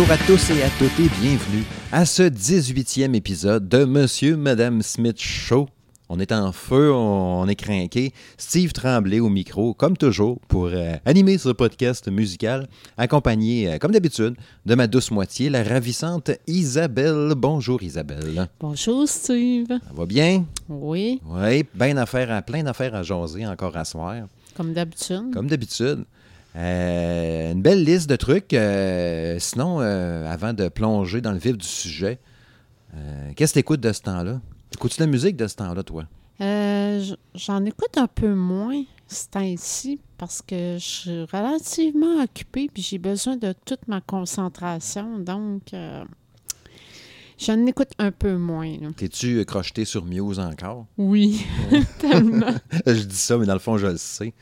Bonjour à tous et à toutes et bienvenue à ce 18e épisode de Monsieur Madame Smith Show. On est en feu, on est craqué. Steve Tremblay au micro, comme toujours, pour euh, animer ce podcast musical, accompagné, euh, comme d'habitude, de ma douce moitié, la ravissante Isabelle. Bonjour Isabelle. Bonjour Steve. Ça va bien? Oui, Oui, bien affaire à, plein d'affaires à jaser encore à soir. comme d'habitude. Comme d'habitude. Euh, une belle liste de trucs. Euh, sinon, euh, avant de plonger dans le vif du sujet, qu'est-ce que tu écoutes de ce temps-là? Écoutes-tu de la musique de ce temps-là, toi? J'en écoute un peu moins ce temps-ci parce que je suis relativement occupée puis j'ai besoin de toute ma concentration. Donc, j'en écoute un peu moins. T'es-tu crocheté sur Muse encore? Oui, tellement. je dis ça, mais dans le fond, je le sais.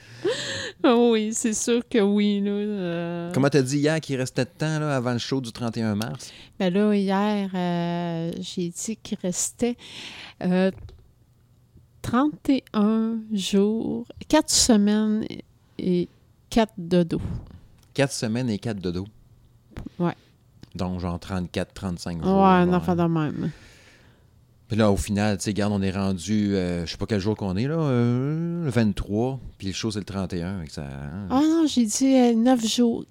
oui, c'est sûr que oui. Là, euh. Comment t'as dit hier qu'il restait de temps là, avant le show du 31 mars? Ben là, hier, euh, j'ai dit qu'il restait euh, 31 jours, 4 semaines et 4 dodo. Quatre semaines et quatre dodo. Ouais. Donc, genre 34, 35 jours. Ouais, un enfant de même. Puis là, au final, tu sais, regarde, on est rendu, euh, je sais pas quel jour qu'on est, là, euh, le 23, puis le show, c'est le 31. avec ça, hein. Ah non, j'ai dit 9 jours.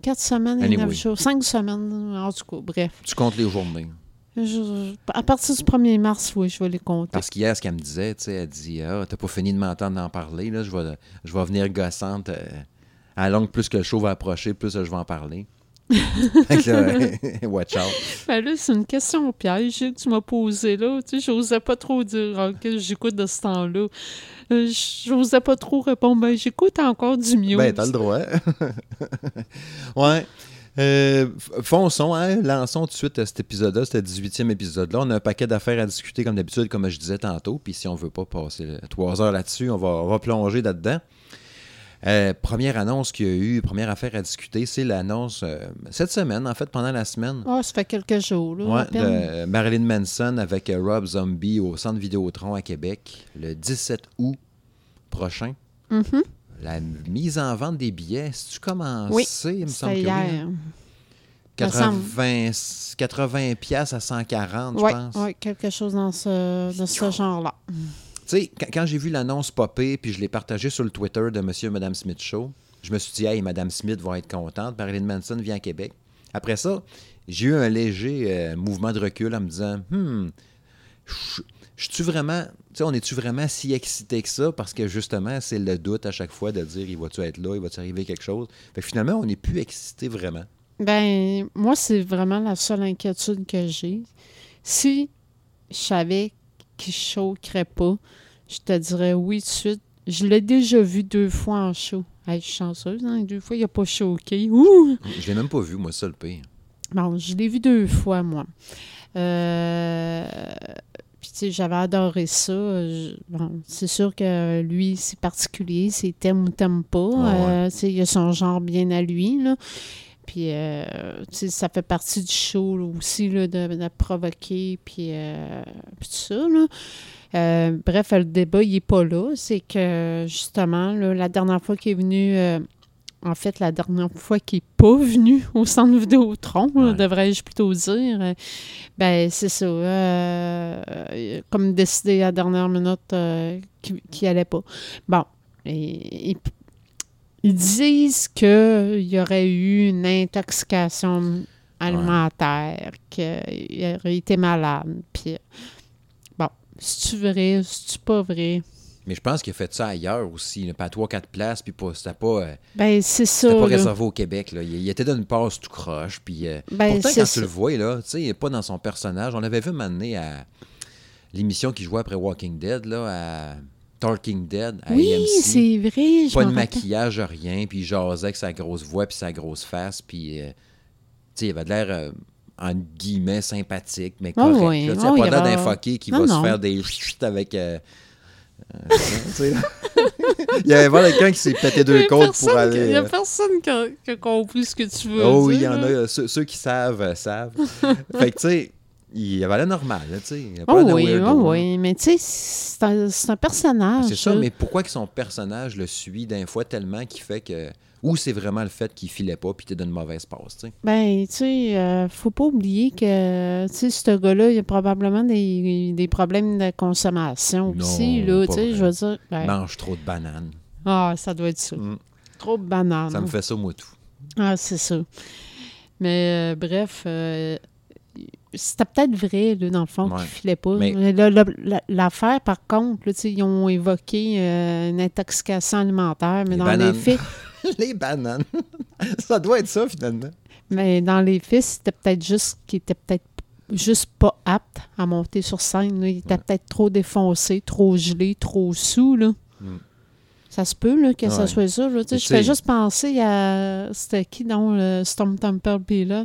4 semaines et Anyway. 9 jours. 5 semaines, en tout cas. Bref. Tu comptes les journées. Je- à partir du 1er mars, oui, je vais les compter. Parce qu'hier, ce qu'elle me disait, tu sais, elle dit Ah, t'as pas fini de m'entendre en parler, là, je vais, je vais venir gossante. euh, à longue, plus que le show va approcher, plus euh, je vais en parler. Là, watch out. Ben là, c'est une question au piège que tu m'as posée là. Tu sais, j'osais pas trop dire ah, que j'écoute de ce temps-là. Euh, j'osais pas trop répondre, ben j'écoute encore du mieux. Ben, t'as le droit. ouais. Euh, fonçons, hein, lançons tout de suite euh, cet épisode-là, ce 18e épisode-là. On a un paquet d'affaires à discuter, comme d'habitude, comme je disais tantôt. Puis si on veut pas passer euh, trois heures là-dessus, on va, on va plonger là-dedans. Euh, première annonce qu'il y a eu, première affaire à discuter, c'est l'annonce euh, cette semaine, en fait, pendant la semaine. Ah, ça fait quelques jours, là. Ouais, de Marilyn Manson avec euh, Rob Zombie au Centre Vidéotron à Québec le 17 août prochain. Mhm. La mise en vente des billets, c'est-tu commencé? Oui, il me semble C'était que oui, hein? hier. me 80, 80 piastres à 140, Oui, je pense. ouais, quelque chose dans ce, de ce genre-là. Sais, quand, j'ai vu l'annonce popper, puis je l'ai partagée sur le Twitter de Monsieur et Madame Smith Show, je me suis dit, hey, Madame Smith va être contente. Marilyn Manson vient à Québec. Après ça, j'ai eu un léger euh, mouvement de recul en me disant, hmm, je suis-tu vraiment, tu sais, on est-tu vraiment si excité que ça? Parce que justement, c'est le doute à chaque fois de dire, il va-tu être là, il va-tu arriver quelque chose? Fait que finalement, on n'est plus excité vraiment. Ben, moi, c'est vraiment la seule inquiétude que j'ai. Si je savais qu'il choquerait pas, je te dirais oui tout de suite. Je l'ai déjà vu deux fois en show. Hey, je suis chanceuse, hein? Deux fois, il n'a pas choqué. Ouh! Je l'ai même pas vu, moi, ça, le pire. Bon, je l'ai vu deux fois, moi. Euh, Puis, tu sais, j'avais adoré ça. Je- Bon, c'est sûr que lui, c'est particulier. C'est t'aimes ou t'aimes pas. Ouais, ouais. Euh, tu sais, il a son genre bien à lui, là. Puis, euh, ça fait partie du show là, aussi, là, de, de provoquer, puis, euh, puis tout ça, là. Euh, bref, le débat, il n'est pas là. C'est que, justement, là, la dernière fois qu'il est venu... en fait, la dernière fois qu'il n'est pas venu au centre Vidéotron, Ouais. devrais-je plutôt dire, ben c'est ça. comme décidé à la dernière minute qu'il qu'il allait pas. Bon, et- et- ils disent qu'il y aurait eu une intoxication alimentaire, qu'il aurait été malade. Puis, bon, c'est-tu vrai, c'est-tu pas vrai? Mais je pense qu'il a fait ça ailleurs aussi, là, pas à 3-4 places, puis pas, c'était pas, euh, Ben, c'est ça. pas réservé au Québec. Là. Il, il était dans une passe tout croche, puis euh, Ben, pourtant, quand ça. tu le vois, là, tu sais, il est pas dans son personnage. On l'avait vu m'amener à l'émission qu'il jouait après Walking Dead, là, à Talking Dead, à Oui, c'est vrai. je Pas de maquillage, rien, puis il jasait avec sa grosse voix puis sa grosse face, puis, euh, tu sais, il avait de l'air, euh, en guillemets, sympathique, mais Ah correct. oui, là. Ah pas l'air d'un fucké qui Non, va se faire des chut avec... euh, euh, là. il y avait vraiment quelqu'un qui s'est pété deux côtes pour aller... Il n'y a personne qui a, qui a compris ce que tu veux Oh oui, il y dire, en a. Ceux, ceux qui savent, savent. fait que, tu sais, il avait l'air normal, là, tu sais. Il a pas Oh oui, oh oui, mais tu sais, c'est un, personnage. C'est ça, mais pourquoi que son personnage le suit d'un fois tellement qu'il fait que Ou c'est vraiment le fait qu'il filait pas puis t'es d'une mauvaise passe, tu sais? Ben, tu sais, euh, faut pas oublier que, tu sais, ce gars-là, il a probablement des, des problèmes de consommation Non, aussi, là, tu sais, je veux dire. ben, Mange trop de bananes. ah, ça doit être ça. Mm. Trop de bananes. Ça me fait ça, moi, tout. Ah, c'est ça. Mais euh, bref, euh, c'était peut-être vrai, là, dans le fond, Ouais. qu'il filait pas. Mais- L'affaire, par contre, là, ils ont évoqué euh, une intoxication alimentaire, mais Les dans bananes. les faits, Les bananes. ça doit être ça, finalement. mais dans les faits, c'était peut-être juste qu'il était peut-être juste pas apte à monter sur scène. là. Il était Ouais. peut-être trop défoncé, trop gelé, trop sous, là. Mm. Ça se peut là, que ça Ouais. soit ça. sais, Mais Je fais juste penser à. C'était qui, donc, le Storm Temple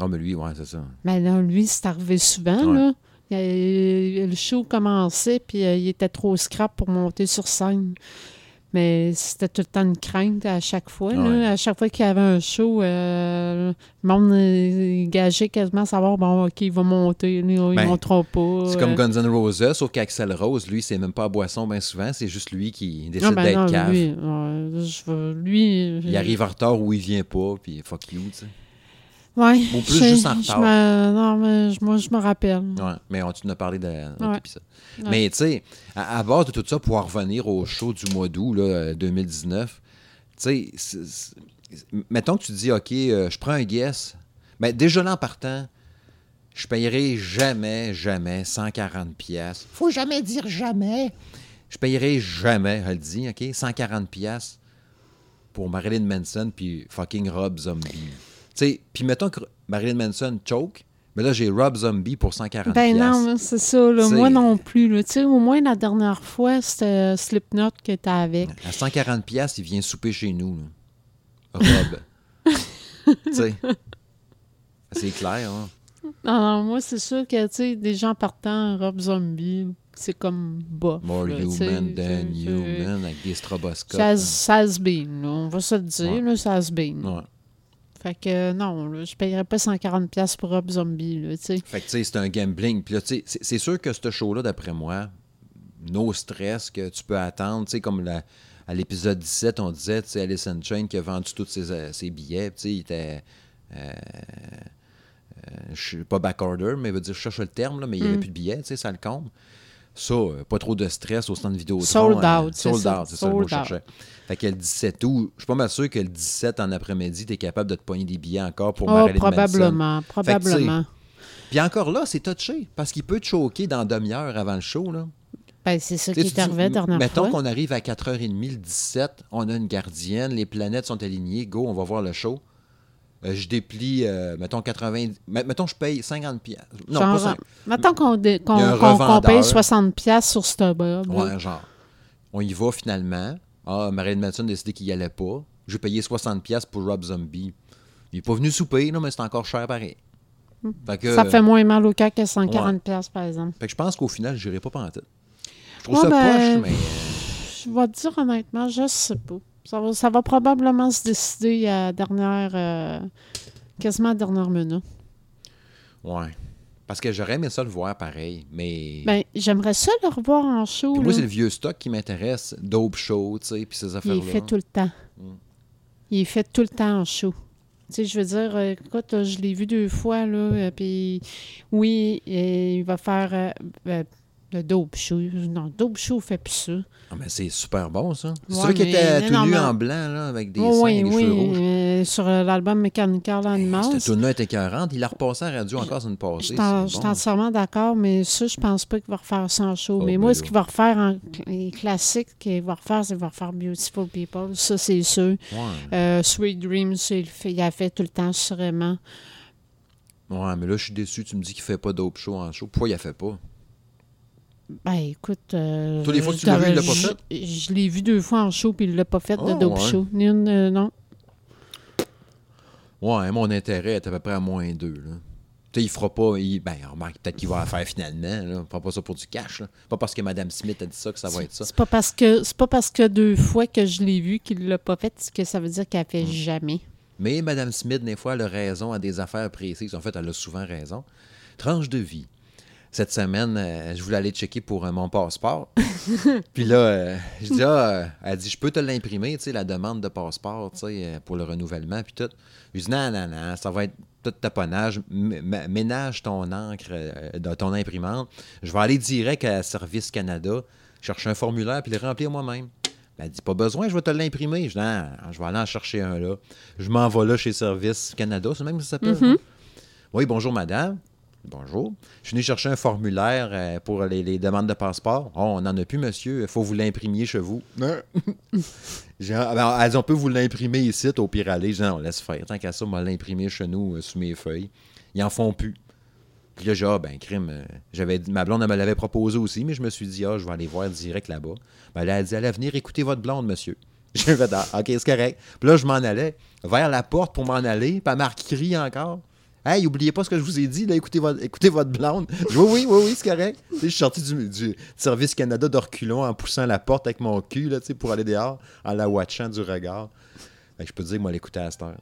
Non, mais lui, ouais, c'est ça. Mais là, lui, c'est arrivé souvent, Ouais. là. Il le show commençait, puis euh, il était trop scrap pour monter sur scène. Mais c'était tout le temps une crainte à chaque fois. là. Ouais. À chaque fois qu'il y avait un show, euh, le monde euh, gageait quasiment à savoir, bon, OK, il va monter, il Ben, montera pas. C'est euh. comme Guns N' Roses, sauf qu'Axel Rose, lui, c'est même pas à boisson bien souvent, c'est juste lui qui décide Ah, ben non, d'être cave. lui, ouais, je veux- lui, Il arrive en retard ou il vient pas, puis fuck you, tu sais. Ouais, Ou plus juste en retard. me- non, mais je- moi, je me rappelle. Ouais, mais on, tu nous as parlé notre Ouais. épisode. Mais tu sais, à, à base de tout ça, pour en revenir au show du mois d'août là, euh, 2019, tu sais, mettons que tu dis, OK, euh, je prends un guess. Mais déjà là, en partant, je payerai jamais, jamais 140 pièces. Faut jamais dire jamais. Je payerai jamais, elle dit, OK, 140 pièces pour Marilyn Manson puis fucking Rob Zombie. Tu sais, puis mettons que Marilyn Manson choke, mais là, j'ai Rob Zombie pour 140 Ben non, c'est ça. Là. Moi non plus. là. Tu sais, au moins, la dernière fois, c'était Slipknot qui était avec. À 140 pièces, il vient souper chez nous. là. Rob. tu sais. C'est clair, hein? Non, non, moi, c'est sûr que, tu sais, des gens partant, Rob Zombie, c'est comme bas. More là, human than human avec des stroboscopes. Ça ça has been, là. On va se le dire, Ouais. là, ça been. Ouais. Fait que non, là, je payerais pas 140$ piastres pour Rob Zombie, là. Fait que, tu sais, c'est un gambling. Puis là, tu sais, c'est- sûr que ce show-là, d'après moi, no stress que tu peux attendre. Tu sais, comme la- à l'épisode 17, on disait, tu sais, Alison Chain qui a vendu tous ses, euh, ses billets. Tu sais, il était. euh, euh, je suis pas backorder, mais veut dire, je cherche le terme, là, mais il n'y avait Mm. plus de billets, tu sais, ça le comble. Ça, euh, pas trop de stress au stand vidéo. Sold out, c'est Sold out, c'est ça le mot que je out. cherchais. Fait que le 17 août, je suis pas mal sûr que le 17 en après-midi, tu es capable de te pogner des billets encore pour Oh, probablement, probablement. Puis encore là, c'est touché, parce qu'il peut te choquer dans demi-heure avant le show. Là. Ben, c'est ça qui est arrivé dernière mettons fois. qu'on arrive à 4h30 le 17, on a une gardienne, les planètes sont alignées, go, on va voir le show. Euh, je déplie, euh, mettons 80... met- Mettons je paye 50 pièces. Non, Genre, pas 50. Mettons qu'on paye 60$ piastres sur ce bob. Ouais, genre. On y va finalement. Ah, Marilyn Manson a décidé qu'il y allait pas. J'ai payé 60 pièces pour Rob Zombie. Il est pas venu souper, là, mais c'est encore cher pareil. Fait que, Hmm. Ça fait moins mal au cœur que 140$, piastres, par exemple. fait que je pense qu'au final, je n'irai pas pantoute. Je trouve Ouais, ça ben, poche, mais... Je vais te dire honnêtement, je sais pas. Ça va, ça va probablement se décider à dernière. euh, quasiment à dernière minute. Ouais. Parce que j'aurais aimé ça le voir pareil, mais... Ben, j'aimerais ça le revoir en show. Puis moi, c'est le vieux stock qui m'intéresse. Dope show, tu sais, puis ces Il affaires-là. est fait tout le temps. Mm. Il est fait tout le temps en show. Tu sais, je veux dire, euh, écoute, je l'ai vu deux fois, là, euh, puis oui, il va faire euh, le dope show. Non, dope show fait plus ça. Ah, mais c'est super bon, ça. C'est Ouais, celui qui était tout nu en blanc, là, avec des oui, et des oui, cheveux rouges. euh, sur euh, l'album Mechanical Animals. Cette tune-là était écœurante. Il l'a repassé à la radio encore sur une Je passée. suis c'est en- bon. je suis entièrement d'accord, mais ça, je pense pas qu'il va refaire ça en show. Oh, mais ben moi, ce qu'il va refaire en cl- les classiques qu'il va refaire, c'est qu'il va refaire Beautiful People. Ça, c'est sûr. Ouais. Euh, Sweet Dreams, c'est- il, fait- il a fait tout le temps, sûrement. ouais, mais là, je suis déçu. Tu me dis qu'il fait pas dope show en show. Pourquoi il a fait pas? Ben, écoute. euh, Tous les fois que tu l'as vu, il l'a pas fait? Je l'ai vu deux fois en show, puis il l'a pas fait de Ah, dope ouais. show. Une, euh, non. Ouais, mon intérêt est à peu près à moins deux, là. Tu sais, il fera pas. Il, ben, remarque, peut-être qu'il va la faire finalement. Là. Il fera pas ça pour du cash. Là. Pas parce que Mme Smith a dit ça que ça va être ça. C'est pas parce que c'est pas parce que deux fois que je l'ai vu qu'il l'a pas fait que ça veut dire qu'elle fait Mm. jamais. Mais Mme Smith, des fois, elle a raison à des affaires précises. En fait, elle a souvent raison. Tranche de vie. Cette semaine, euh, je voulais aller checker pour euh, mon passeport. puis là, euh, je dis, ah, elle dit, je peux te l'imprimer, tu sais, la demande de passeport, tu sais, pour le renouvellement, puis tout. Je dis, non, non, non, ça va être tout taponnage. Ménage ton encre dans ton imprimante. Je vais aller direct à Service Canada, chercher un formulaire, puis le remplir moi-même. Ben, elle dit, pas besoin, je vais te l'imprimer. Je dis, non, je vais aller en chercher un là. Je m'en vais là chez Service Canada, c'est même que ça s'appelle. Mhm. Oui, bonjour madame. Bonjour. Je suis venu chercher un formulaire euh, pour les, les demandes de passeport. Oh, on n'en a plus, monsieur. Il faut vous l'imprimier chez vous. J'ai- ah, ben, elle dit, on peut vous l'imprimer ici, au pire aller. Je dis, non, laisse faire. Tant qu'à ça, on va l'imprimer chez nous, euh, sous mes feuilles. Ils en font plus. Puis là, j'ai ah, ben, crime. euh, j'avais dit- ma blonde, elle me l'avait proposé aussi, mais je me suis dit, ah, je vais aller voir direct là-bas. Ben, là, elle dit, allez venir écouter votre blonde, monsieur. J'ai fait, ah, OK, c'est correct. Puis là, je m'en allais vers la porte pour m'en aller. Puis elle m'a encore. Hey, oubliez pas ce que je vous ai dit, là, écoutez votre, écoutez votre blonde. Je oui, oui, oui, oui, c'est correct. Je suis sorti du, du Service Canada de reculons en poussant la porte avec mon cul, là, tu sais, pour aller dehors, en la watchant du regard. Fait que je peux te dire, moi, l'écouter à cette heure.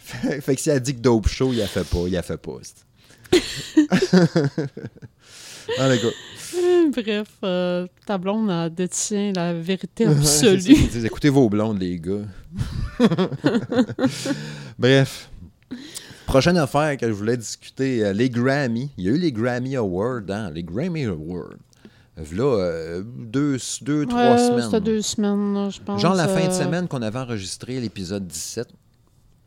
fait, fait que si elle dit que Dope Show, il a fait pas, il a fait pas. ah. Bref, euh, ta blonde elle détient la vérité Ouais, c'est ça, absolue. ils disent, Écoutez vos blondes, les gars. Bref. Prochaine affaire que je voulais discuter, euh, les Grammy. Il y a eu les Grammy Awards, hein, les Grammy Awards. Là, euh, deux, deux trois semaines. C'était deux semaines, je pense. Genre la fin de euh, semaine qu'on avait enregistré l'épisode 17.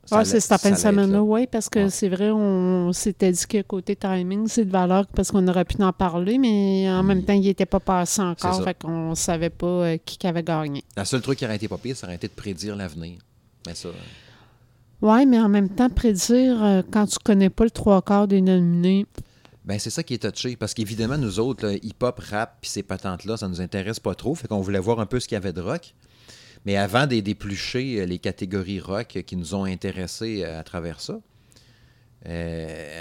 Ça Ouais, allait- c'est cette fin de semaine-là, là. oui, parce que Ouais. c'est vrai, on s'était dit que côté timing, c'est de valeur parce qu'on aurait pu en parler, mais en même temps, il n'était pas passé encore, fait qu'on savait pas euh, qui avait gagné. La seule truc qui aurait été pas pire, ça aurait été de prédire l'avenir. Mais ça, Oui, mais en même temps, prédire, euh, quand tu connais pas le trois quarts des nominés, Ben, c'est ça qui est touché. Parce qu'évidemment, nous autres, hip-hop, rap, puis ces patentes-là, ça nous intéresse pas trop. Fait qu'on voulait voir un peu ce qu'il y avait de rock. Mais avant d'é- d'éplucher euh, les catégories rock qui nous ont intéressés euh, à travers ça,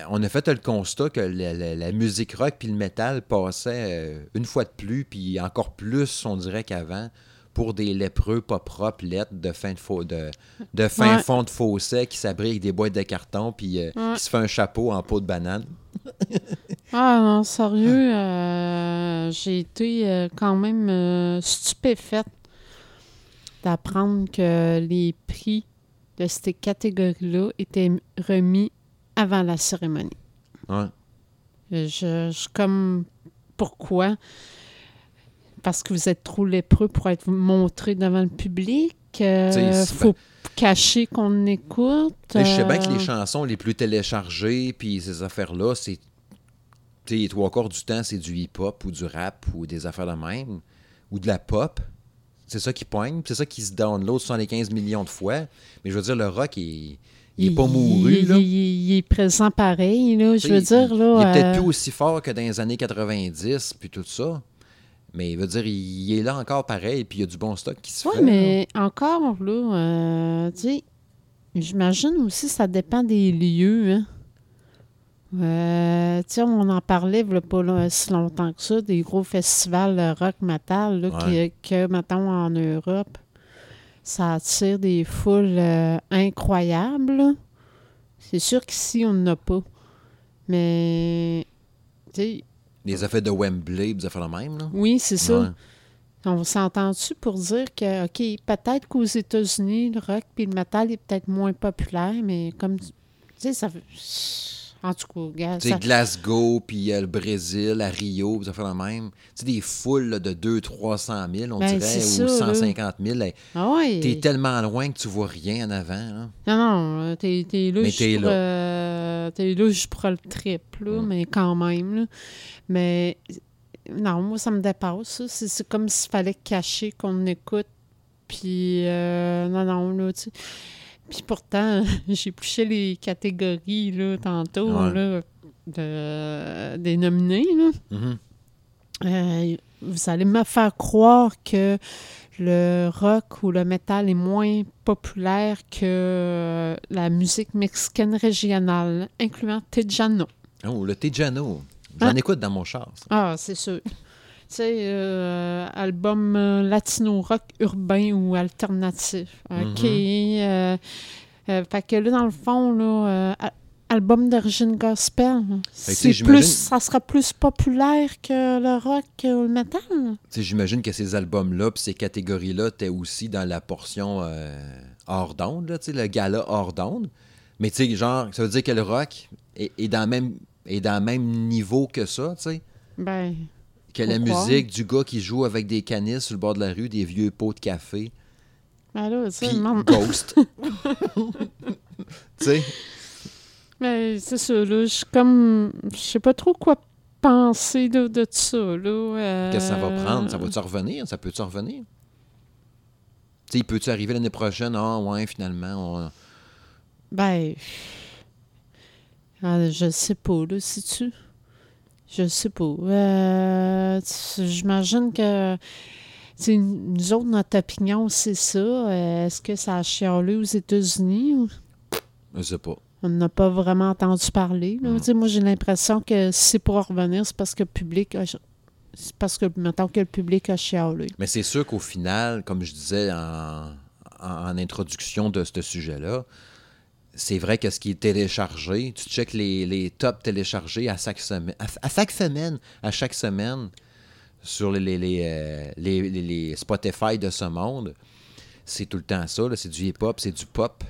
on a fait le constat que la, musique rock puis le métal passaient une fois de plus, puis encore plus, on dirait qu'avant, pour des lépreux pas propres, lettres de fin, de faux- de, de fin Ouais. fond de fossé qui s'abritent avec des boîtes de carton, puis euh, Ouais. qui se fait un chapeau en peau de banane. Ah non, sérieux, euh, j'ai été euh, quand même stupéfaite d'apprendre que les prix de ces catégories-là étaient remis avant la cérémonie. Ouais. Je, je comme pourquoi? Parce que vous êtes trop lépreux pour être montré devant le public. euh, faut cacher qu'on écoute. Je sais bien que euh, les chansons les plus téléchargées, puis ces affaires-là, c'est. Tu sais, les trois quarts du temps, c'est du hip-hop ou du rap ou des affaires de même, ou de la pop. C'est ça qui poigne, c'est ça qui se download 75 millions de fois. Mais je veux dire, le rock, il, il est pas mouru, il- là. Il, il est présent pareil, là. Je veux dire, là. Il est peut-être euh, plus aussi fort que dans les années 90, puis tout ça. Mais il veut dire, il est là encore pareil, puis il y a du bon stock qui se Oui, fait. mais encore, là, euh, tu sais, j'imagine aussi ça dépend des lieux, hein. Euh, tu sais, on en parlait a pas là, si longtemps que ça, des gros festivals rock metal là, Ouais. qui- que, mettons, en Europe, ça attire des foules euh, incroyables. là. C'est sûr qu'ici, on n'en a pas. Mais, tu sais, Les effets de Wembley, des affaires de même, là. oui, c'est ça. Ouais. On s'entend-tu pour dire que, OK, peut-être qu'aux États-Unis, le rock puis le metal est peut-être moins populaire, mais comme, tu sais, ça fait... En tout cas, sais, ça... Glasgow, puis euh, le Brésil, à Rio, des affaires de même. Tu sais, des foules là, de 200-300 000, on Ben, dirait, c'est ou ça, là. 150 000. là. Ah ouais. T'es tellement loin que tu vois rien en avant. Non, non, euh, t'es, t'es là Mais t'es là. euh, t'es là juste pour le trip, là, Mm. mais quand même, là. Mais, non, moi, ça me dépasse. C'est, comme s'il fallait cacher qu'on écoute, puis... euh, non, non, là, tu. Puis pourtant, j'ai épluché les catégories, là, tantôt, Ouais. là, de, des nominés, là. Mhm. Euh, vous allez me faire croire que le rock ou le métal est moins populaire que euh, la musique mexicaine régionale, incluant Tejano. Oh, le Tejano. J'en Ah. écoute dans mon char. ça. Ah, c'est sûr. Tu sais, euh, album euh, latino-rock urbain ou alternatif. OK. Mhm. euh, euh, fait que là, dans le fond, là, euh, album d'origine gospel. C'est plus, ça sera plus populaire que le rock ou le metal? Tu sais, J'imagine que ces albums-là puis ces catégories-là étaient aussi dans la portion euh, hors d'onde, là, tu sais, le gala hors d'onde. Mais tu sais, genre, ça veut dire que le rock est, est dans, le même, est dans le même niveau que ça, tu sais. Ben, Que la musique du gars qui joue avec des canisses sur le bord de la rue, des vieux pots de café, ben là, ça, monde- Ghost. tu sais, Ben, c'est ça, là. Je suis comme. Je sais pas trop quoi penser là, de ça, là. qu'est-ce que ça va Euh, prendre? Ça va-tu revenir? Ça peut-tu revenir? Tu sais, peut-tu arriver l'année prochaine? Ah, ouais, finalement, on- Ben. Ah, je sais pas, là, si tu. Je sais pas. Euh, J'imagine que. nous autres, notre opinion, c'est ça. Euh, Est-ce que ça a chialé aux États-Unis ou? Je sais pas. on n'a pas vraiment entendu parler? là? Mm. Moi, j'ai l'impression que si c'est pour revenir, c'est parce que le public a. C'est parce que, mettons, que le public a chialé. Mais c'est sûr qu'au final, comme je disais en, en- en introduction de ce sujet-là, c'est vrai que ce qui est téléchargé, tu checkes les, les tops téléchargés à chaque semaine, à, à chaque semaine, à chaque semaine, sur les, les, les, euh, les- les- les Spotify de ce monde, c'est tout le temps ça. C'est du hip-hop, c'est du pop.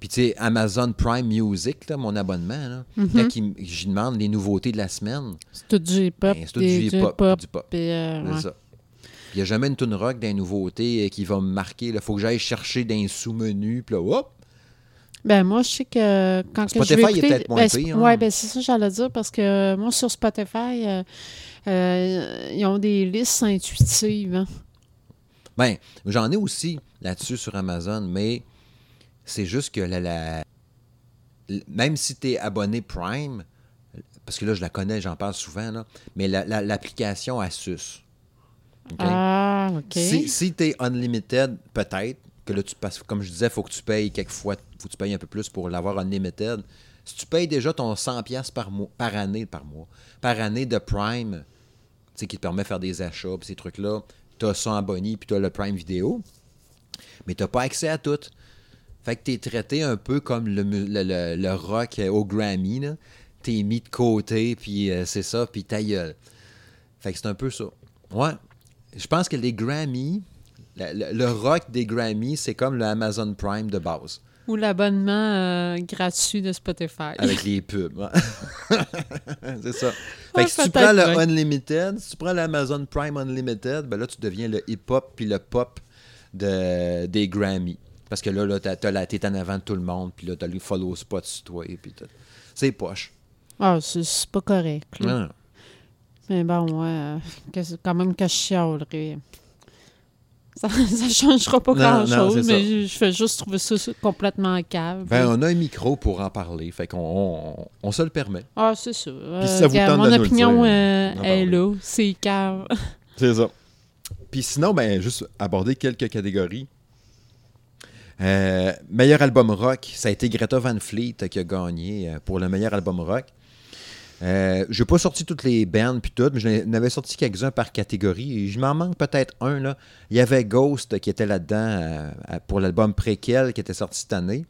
Puis tu sais, Amazon Prime Music, là, mon abonnement, là, Mhm. quand il- j'y demande les nouveautés de la semaine, C'est tout du hip-hop. ben, c'est tout du hip-hop, du pop. euh, ouais. ça. Il n'y a jamais une tune rock d'un nouveauté euh, qui va me marquer. Il faut que j'aille chercher d'un sous-menu. Puis là, hop! Ben moi, je sais que quand que je Spotify vais est écouter... peut-être moins ben, pire, hein. Ben c'est ça que j'allais dire, parce que moi, sur Spotify, euh, euh, ils ont des listes intuitives. hein. Ben, j'en ai aussi là-dessus sur Amazon, mais c'est juste que la, la- même si tu es abonné Prime, parce que là, je la connais, j'en parle souvent, là, mais la- la- l'application Asus. Ah, OK. Si, si tu es unlimited, peut-être, que là, tu passes, comme je disais, il faut que tu payes quelquefois, faut que tu payes un peu plus pour l'avoir unlimited. Si tu payes déjà ton 100$ par, par année, par mois, par année de Prime, tu sais, qui te permet de faire des achats, puis ces trucs-là, tu as ça en bonnie, puis tu as le Prime vidéo, mais tu n'as pas accès à tout. Fait que tu es traité un peu comme le- le rock euh, au Grammy, là. T'es mis de côté, puis euh, c'est ça, puis ta gueule. Fait que c'est un peu ça. Ouais. Je pense que les Grammy, la- le, le rock des Grammy, c'est comme le Amazon Prime de base, Ou l'abonnement euh, gratuit de Spotify. avec les pubs. c'est ça. Fait que si tu prends le. Unlimited, si tu prends l'Amazon Prime Unlimited, ben là, tu deviens le hip-hop puis le pop de, des Grammy. Parce que là, là t'as, t'as la tête en avant de tout le monde, puis là, t'as le follow spot sur toi, puis. C'est poche. Ah, c'est pas correct. là. Mais bon, ouais, euh, quand même que je chialerais. Ça, ça changera pas grand-chose, mais je, je fais juste trouver ça complètement cave. Ben, on a un micro pour en parler, fait qu'on on, on se le permet. Ah, c'est ça. Puis si ça vous regarde, tente mon de opinion euh, est là. C'est cave. C'est ça. Puis sinon, ben, juste aborder quelques catégories. Euh, meilleur album rock, ça a été Greta Van Fleet qui a gagné euh, pour le meilleur album rock. Euh, je n'ai pas sorti toutes les bands puis tout, mais j'en avais sorti quelques-uns par catégorie. Et je m'en manque peut-être un. Là. Il y avait Ghost qui était là-dedans euh, pour l'album Préquel qui était sorti cette année.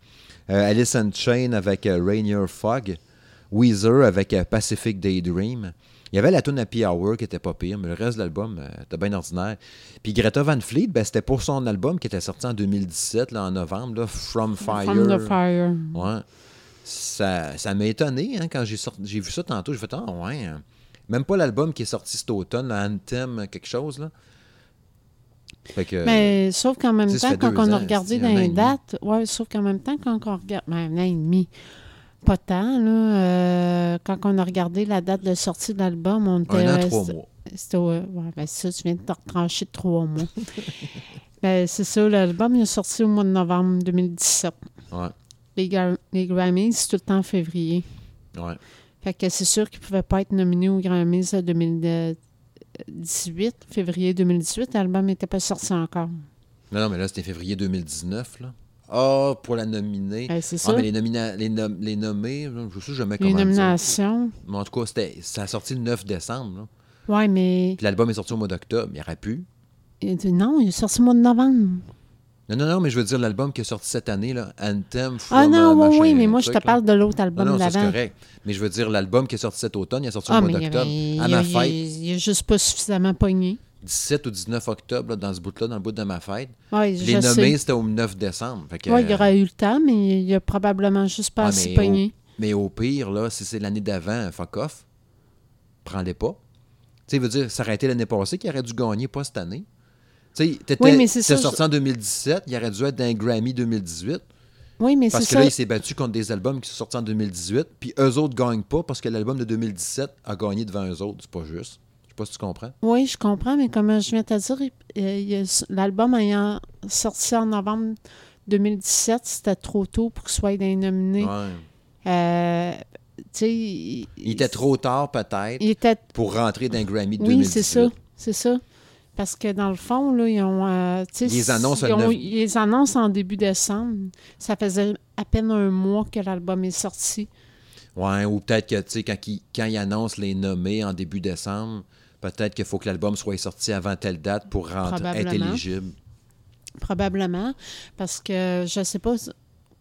Euh, Alice in Chain avec Rainier Fog. Weezer avec Pacific Daydream. Il y avait la tune Happy Hour qui était pas pire, mais le reste de l'album était bien ordinaire. Puis Greta Van Fleet, ben, c'était pour son album qui était sorti en 2017, là, en novembre, là, From Fire. From the Fire. Ouais. Ça, ça m'a étonné hein, quand j'ai sorti- j'ai vu ça tantôt. J'ai fait Ah ouais. hein. Même pas l'album qui est sorti cet automne, Anthem, quelque chose. là. Fait que, Mais sauf qu'en même temps, quand on a regardé dans les dates, ouais, sauf qu'en même temps, quand on regarde, ben, un an et demi, pas tant, là, euh, quand on a regardé la date de sortie de l'album, on était... un an, trois c'était- mois. C'était, ouais, ouais, ben ça, tu viens de te retrancher de trois mois. ben, c'est ça, l'album il est sorti au mois de novembre 2017. Ouais. Les, les Grammys, c'est tout le temps en février. Ouais. Fait que c'est sûr qu'il ne pouvait pas être nominé aux Grammys en 2018, février 2018. L'album n'était pas sorti encore. Non, non, mais là, c'était février 2019. Là. Ah, pour la nominer. Ben, c'est Ah, ça. mais les, nomina- les, nom- les nommés, je sais jamais les comment dire. nominations. Mais en tout cas, c'était, ça a sorti le 9 décembre. là. Ouais, mais Puis l'album est sorti au mois d'octobre. Il aurait pu. il dit non, il est sorti au mois de novembre. Non, non, non, mais je veux dire l'album qui est sorti cette année, là, Anthem from Ah non, euh, oui, oui, mais moi, je te parle de l'autre album non, ça c'est d'avant. correct. Mais je veux dire l'album qui est sorti cet automne, il est sorti Ah, au mais mois d'octobre. À ma fête, il a juste pas suffisamment pogné. 17 ou 19 octobre, là, dans ce bout-là, dans le bout de ma fête. Oui, Les nommés, c'était au 9 décembre. Oui, il y aurait eu le temps, mais il y a probablement juste pas Ah, assez pogné. Mais au pire, là, si c'est l'année d'avant, fuck off. Prends-les pas. Tu sais, veut dire, ça aurait été l'année passée qu'il aurait dû gagner, pas cette année. Tu sais, Oui, mais c'est ça, sorti en 2017, il aurait dû être dans un Grammy 2018. Oui, mais c'est Parce que ça. là, il s'est battu contre des albums qui sont sortis en 2018, puis eux autres gagnent pas parce que l'album de 2017 a gagné devant eux autres. C'est pas juste. Je sais pas si tu comprends. Oui, je comprends, mais comme je viens de te dire, euh, l'album ayant sorti en novembre 2017, c'était trop tôt pour qu'il soit nominés. Ouais. Euh, il, Il était trop tard, peut-être, était pour rentrer dans un Grammy de Oui, 2018. c'est ça. C'est ça. Parce que dans le fond, là, ils ont. euh, ils ont- neuf- ils annoncent en début décembre. Ça faisait à peine un mois que l'album est sorti. Ouais, ou peut-être que, tu sais, quand il, quand il annonce les nommés en début décembre, peut-être qu'il faut que l'album soit sorti avant telle date pour rentrer, être éligible. Probablement. Parce que je ne sais pas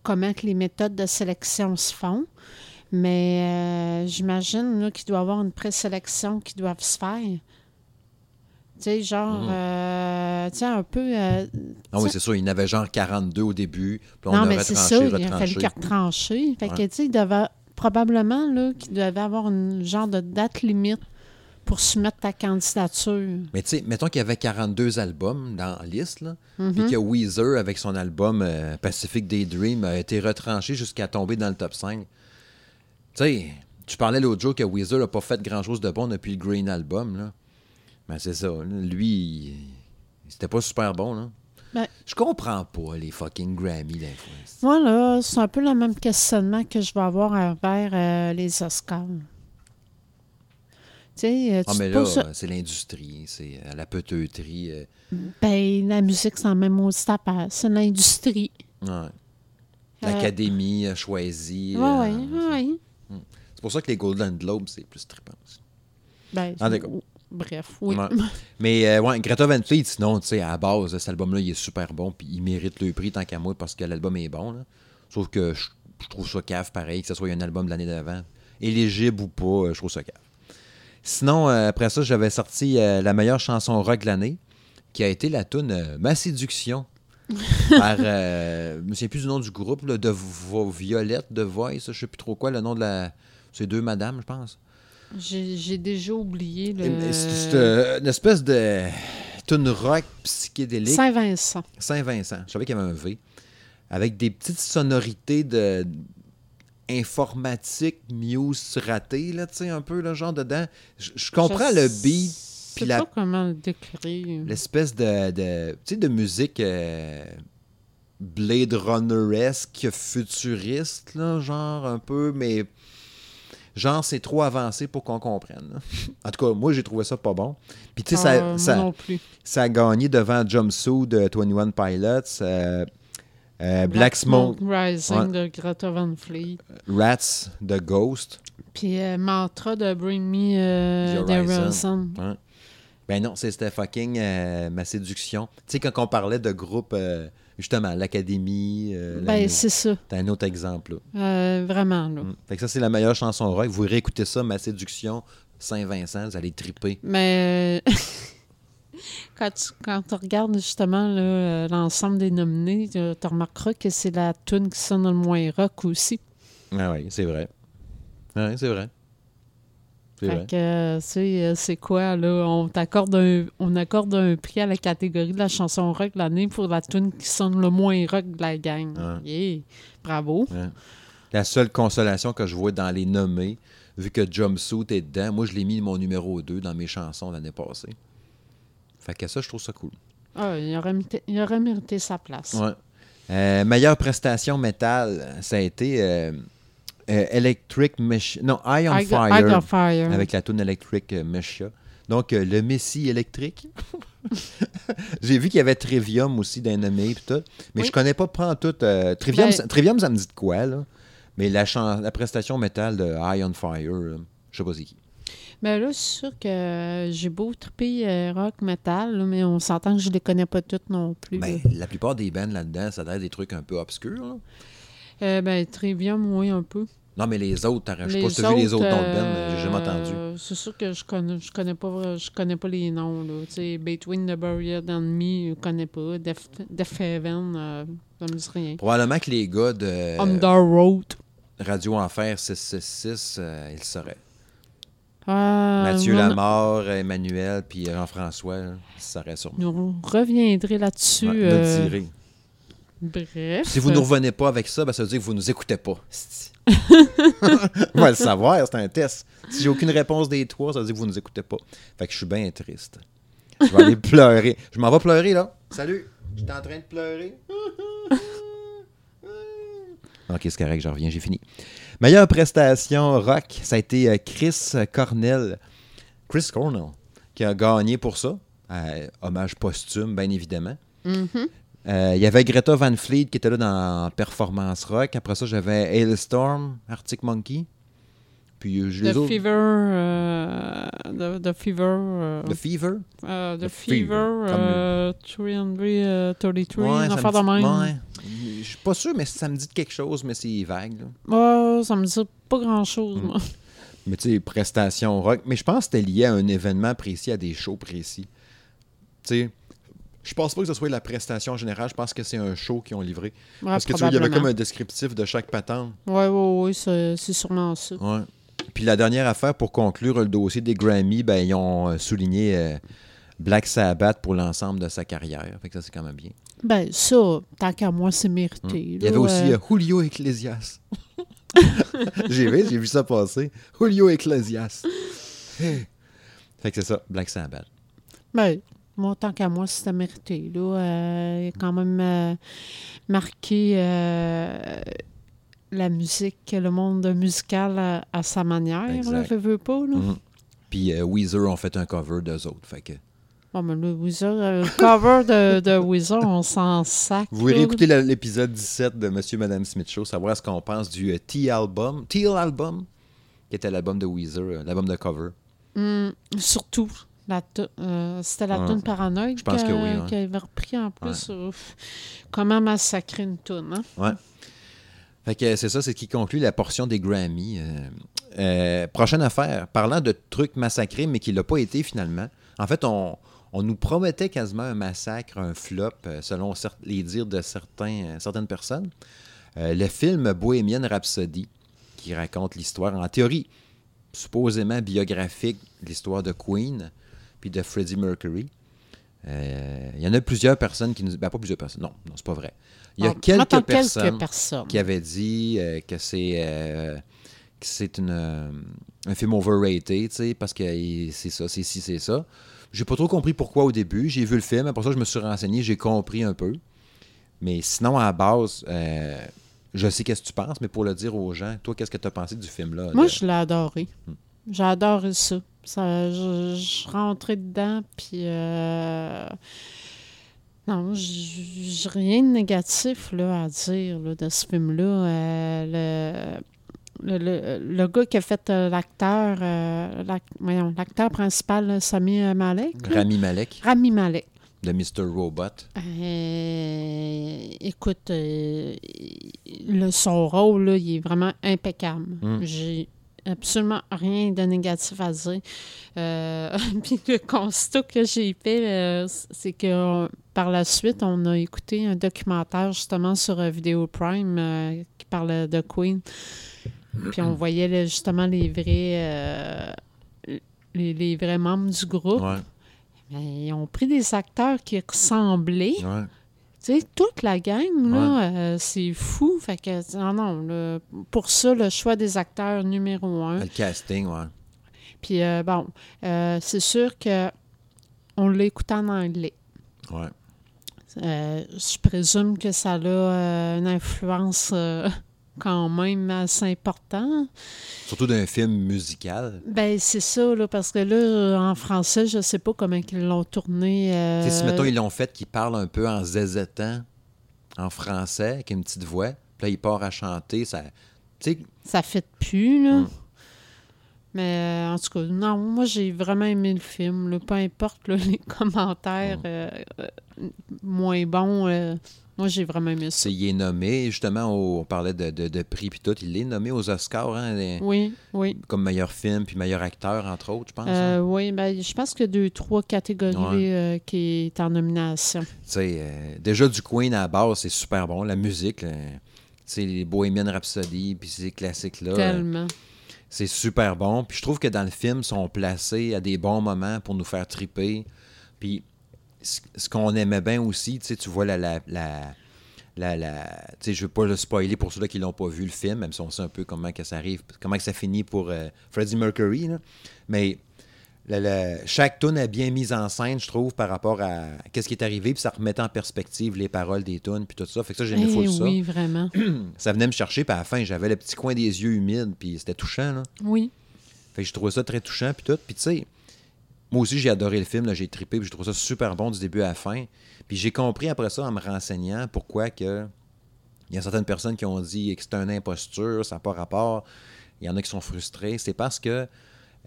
comment que les méthodes de sélection se font. Mais euh, j'imagine qu'il doit y avoir une présélection qui doit se faire. Tu sais, genre, Mhm. euh, tu sais, un peu. euh, Ah oui, c'est ça. Il y en avait genre 42 au début, puis on non, a mais c'est retranché, ça, il a fallu qu'il retranché. Fait que, tu sais, il devait, probablement, qu'il devait avoir une genre de date limite pour soumettre ta candidature. Mais tu sais, mettons qu'il y avait 42 albums dans la liste, là, Mhm. puis que Weezer, avec son album euh, Pacific Daydream, a été retranché jusqu'à tomber dans le top 5. Tu sais, tu parlais l'autre jour que Weezer n'a pas fait grand-chose de bon depuis le Green Album, là. Ben c'est ça. Lui, c'était pas super bon, là. Ben- Je comprends pas les fucking Grammy, fois. Moi, là, c'est un peu le même questionnement que je vais avoir envers euh, les Oscars. Tu sais, euh, tu Ah, mais là, c'est l'industrie, c'est euh, la peteuterie. euh, ben, la musique, c'est en même affaire. C'est l'industrie. ouais. Euh, L'Académie a choisi. Oui, oui, oui. C'est pour ça que les Golden Globes, c'est plus trippant. aussi. Ben, Ah, d'accord. Bref, oui. Ouais. Mais euh, ouais, Greta Van Fleet, sinon, tu sais, à la base, cet album-là, il est super bon, puis il mérite le prix tant qu'à moi parce que l'album est bon. là. Sauf que je, je trouve ça cave pareil, que ce soit un album de l'année d'avant. Éligible ou pas, euh, je trouve ça cave. Sinon, euh, après ça, j'avais sorti euh, la meilleure chanson rock de l'année, qui a été la tune Ma séduction. par, je me souviens plus du nom du groupe, là, de Violette, de Voice, je sais plus trop quoi, le nom de la. C'est deux madames, je pense. J'ai déjà oublié le... C'est euh, une espèce de tune rock psychédélique. Saint-Vincent. Saint-Vincent. Je savais qu'il y avait un V. Avec des petites sonorités de informatique muse ratée, là, tu sais, un peu, le genre dedans. Je, je comprends Je le beat, sais puis la- pas comment le décrire. l'espèce de, de, tu sais, de musique euh, Blade Runner-esque, futuriste, là, genre un peu, mais genre c'est trop avancé pour qu'on comprenne. là. En tout cas, moi j'ai trouvé ça pas bon. Puis tu sais, Ah, ça, moi ça, a gagné devant Jumpsuit de 21 Pilots, euh, euh, Black Smoke, Rising de Greta Van Fleet. Rats de Ghost. Puis euh, Mantra de Bring Me euh, The Horizon. Ben non, c'est- c'était fucking euh, ma séduction. Tu sais, quand on parlait de groupe, euh, justement, l'Académie, euh, Ben, c'est ça. t'as un autre exemple. Là. Euh, vraiment, là. Mm. Fait que ça, c'est la meilleure chanson rock. Vous réécoutez ça, Ma séduction, Saint-Vincent, vous allez triper. Mais euh, quand, tu, quand tu regardes justement l'ensemble des nominés, tu tu remarqueras que c'est la tune qui sonne le moins rock aussi. Ah oui, c'est vrai. Ah oui, c'est vrai. Fait que, euh, tu sais, euh, c'est quoi, là? On t'accorde un, on accorde un prix à la catégorie de la chanson rock de l'année pour la tune qui sonne le moins rock de la gang. Yeah! Bravo! La seule consolation que je vois dans les nommés, vu que Jumpsuit est dedans, moi, je l'ai mis mon numéro 2 dans mes chansons l'année passée. Fait que ça, je trouve ça cool. Ah, il, aurait mérité, il aurait mérité sa place. Ouais. Euh, meilleure prestation métal, ça a été euh, euh, Electric Machine. Non, Eye on I Fire. I got fire. Avec la tune Electric Machia. Donc, euh, le Messie électrique. J'ai vu qu'il y avait Trivium aussi d'un et tout. Mais Oui. je connais pas prendre tout. euh, Trivium, Ben- ça- Trivium, ça me dit de quoi, là? Mais la, la prestation métal de Eye on Fire, euh, je sais pas c'est qui. Mais là, c'est sûr que euh, j'ai beau triper euh, rock, metal, là, mais on s'entend que je les connais pas toutes non plus. Ben, là. la plupart des bands là-dedans, ça doit être des trucs un peu obscurs. là. Euh, ben, Trivium, oui, un peu. Non, mais les autres, je sais pas si vu les autres noms de bands, j'ai jamais entendu. euh, C'est sûr que je connais, je connais pas, je connais pas les noms, là. Tu sais, Between the Buried and Me, je connais pas. Death, Death Heaven, euh, ça me dit rien. Probablement que les gars de Under Road. Radio Enfer 666, euh, ils le sauraient. Ah, Mathieu on- Lamar, Emmanuel, puis Jean-François, ils sauraient sûrement. On reviendrait là-dessus. Ouais, euh, le. Bref. Si vous ne revenez pas avec ça, ben, ça veut dire que vous nous écoutez pas. On va le savoir, c'est un test. Si j'ai aucune réponse des trois, ça veut dire que vous nous écoutez pas. Fait que je suis bien triste. Je vais aller pleurer. Je m'en vais pleurer, là. Salut. J'étais en train de pleurer. ok, c'est correct, je reviens, j'ai fini. Meilleure prestation rock, ça a été euh, Chris Cornell. Chris Cornell, qui a gagné pour ça. Euh, hommage posthume, bien évidemment. Mhm. Euh, Il y avait Greta Van Fleet qui était là dans Performance Rock. Après ça, j'avais Hailstorm, Arctic Monkey. Puis euh, je les The autres. Fever. euh, the, the Fever. euh, The Fever? euh, the The Fever. Fever, comme euh, 333. Ouais, une ça me affaire de même. ouais. Je suis pas sûr, mais ça me dit quelque chose, mais c'est vague. là. Ça me dit pas grand-chose, Mm. moi. Mais tu sais, prestation rock. Mais je pense que c'était lié à un événement précis, à des shows précis. Tu sais, je pense pas que ce soit la prestation générale. Je pense que c'est un show qu'ils ont livré. Ouais, Parce que tu vois, il y avait comme un descriptif de chaque patente. Ouais, ouais, ouais, c'est sûrement ça. Ouais. Puis la dernière affaire pour conclure le dossier des Grammy, ben, ils ont euh, souligné euh, Black Sabbath pour l'ensemble de sa carrière. Fait que ça, c'est quand même bien. Ben, ça, tant qu'à moi, c'est mérité. Mm. Il y avait aussi euh, euh, Julio Ecclesias. j'ai vu, j'ai vu ça passer. Julio Ecclesias. Hey. Fait que c'est ça, Black Sabbath. Ben, moi, tant qu'à moi, c'était mérité. Là, Euh, il a quand même euh, marqué euh, la musique, le monde musical à, à sa manière. Là, Exact. veux, pas. Là. Mhm. Puis Weezer ont fait un cover d'eux autres. Fait que Bon, mais le Weezer, le cover de, de Weezer, on s'en sac. vous là. écouter l'épisode 17 de Monsieur et Madame Smith Show, savoir ce qu'on pense du T-Album. T-Album, qui était l'album de Weezer, l'album de cover. Hum, surtout, la euh, c'était la Ouais. tune Paranoïde Je pense que oui, ouais. avait repris en plus. Ouf. comment massacrer une tune, hein? Fait que c'est ça, c'est ce qui conclut la portion des Grammy. Euh, euh, prochaine affaire, parlant de trucs massacrés, mais qui l'a pas été finalement. En fait, on, on nous promettait quasiment un massacre, un flop, euh, selon les dires de certains, certaines personnes. Le film Bohemian Rhapsody, qui raconte l'histoire, en théorie, supposément biographique, l'histoire de Queen, puis de Freddie Mercury. Euh, Il y en a plusieurs personnes qui nous... Ben, pas plusieurs personnes, non, non c'est pas vrai. Il y a Ah, quelques personnes quelques personnes. qui avait dit euh, que c'est euh, que c'est une un film overrated, tu sais, parce que c'est ça, c'est ci, c'est ça. J'ai pas trop compris pourquoi au début. J'ai vu le film, après ça, je me suis renseigné, j'ai compris un peu. Mais sinon, à la base, euh, je sais qu'est-ce que tu penses, mais pour le dire aux gens, toi, qu'est-ce que tu as pensé du film-là? Moi, de- je l'ai adoré. Hmm. J'ai adoré ça. ça je, je rentrais dedans, puis... euh, Non, j'ai rien de négatif là, à dire là, de ce film-là. Euh, le, le, le- le gars qui a fait euh, l'acteur, euh, l'acteur principal, là, Sami Malek. Rami Malek, Rami Malek. de Mr. Robot. Euh, écoute, le, son rôle, là, il est vraiment impeccable. Mm. J'ai absolument rien de négatif à dire. Euh, puis le constat que j'ai fait, euh, c'est que euh, par la suite, on a écouté un documentaire justement sur euh, Video Prime qui parlait de Queen. Puis on voyait là, justement les vrais, les, les vrais membres du groupe. Ouais, Ben, ils ont pris des acteurs qui ressemblaient. ouais. Tu sais, toute la gang, là, euh, c'est fou. Fait que, non, non, pour ça, le choix des acteurs numéro un. Le casting, ouais. Puis, euh, bon, euh, c'est sûr que on l'a écouté en anglais. ouais. Je présume que ça a une influence quand même assez importante. Surtout d'un film musical. Ben, c'est ça, là, parce que là, en français, je sais pas comment ils l'ont tourné. euh, Tu sais, si, mettons, ils l'ont fait qu'il parle un peu en zézétant, en français, avec une petite voix, puis là, il part à chanter, ça... Tu sais, Ça fait plus, là. Mm. Mais euh, en tout cas, non, moi j'ai vraiment aimé le film. là. Peu importe là, les commentaires euh, euh, moins bons, euh, moi j'ai vraiment aimé ça. Il est nommé, justement, au- on parlait de, de, de prix puis tout, il est nommé aux Oscars, hein, les- Oui, oui. comme meilleur film puis meilleur acteur, entre autres, je pense. Euh, hein. oui, ben, je pense qu'il y a deux, trois catégories Ouais. euh, qui est en nomination. Tu sais, euh, déjà du Queen à la base, c'est super bon. La musique, tu sais, les Bohemian Rhapsody, puis ces classiques-là, Tellement. C'est super bon. Puis je trouve que dans le film, ils sont placés à des bons moments pour nous faire triper. Puis ce qu'on aimait bien aussi, tu vois la... la, la la, la- je veux pas le spoiler pour ceux-là qui l'ont pas vu le film, même si on sait un peu comment que ça arrive, comment que ça finit pour euh, Freddie Mercury. Mais le- le- chaque tune est bien mise en scène, je trouve, par rapport à qu'est-ce qui est arrivé, puis ça remettait en perspective les paroles des tunes, puis tout ça. Fait que ça, j'aimais Eh full ça. oui, vraiment. Ça venait me chercher, puis à la fin, j'avais le petit coin des yeux humides, puis c'était touchant, là. Oui. Fait que je trouvais ça très touchant, puis tout. Puis tu sais, moi aussi, j'ai adoré le film, là, j'ai trippé, puis je trouve ça super bon du début à la fin. Puis j'ai compris après ça, en me renseignant, pourquoi que... Il y a certaines personnes qui ont dit que c'est une imposture, ça n'a pas rapport. Il y en a qui sont frustrés. C'est parce que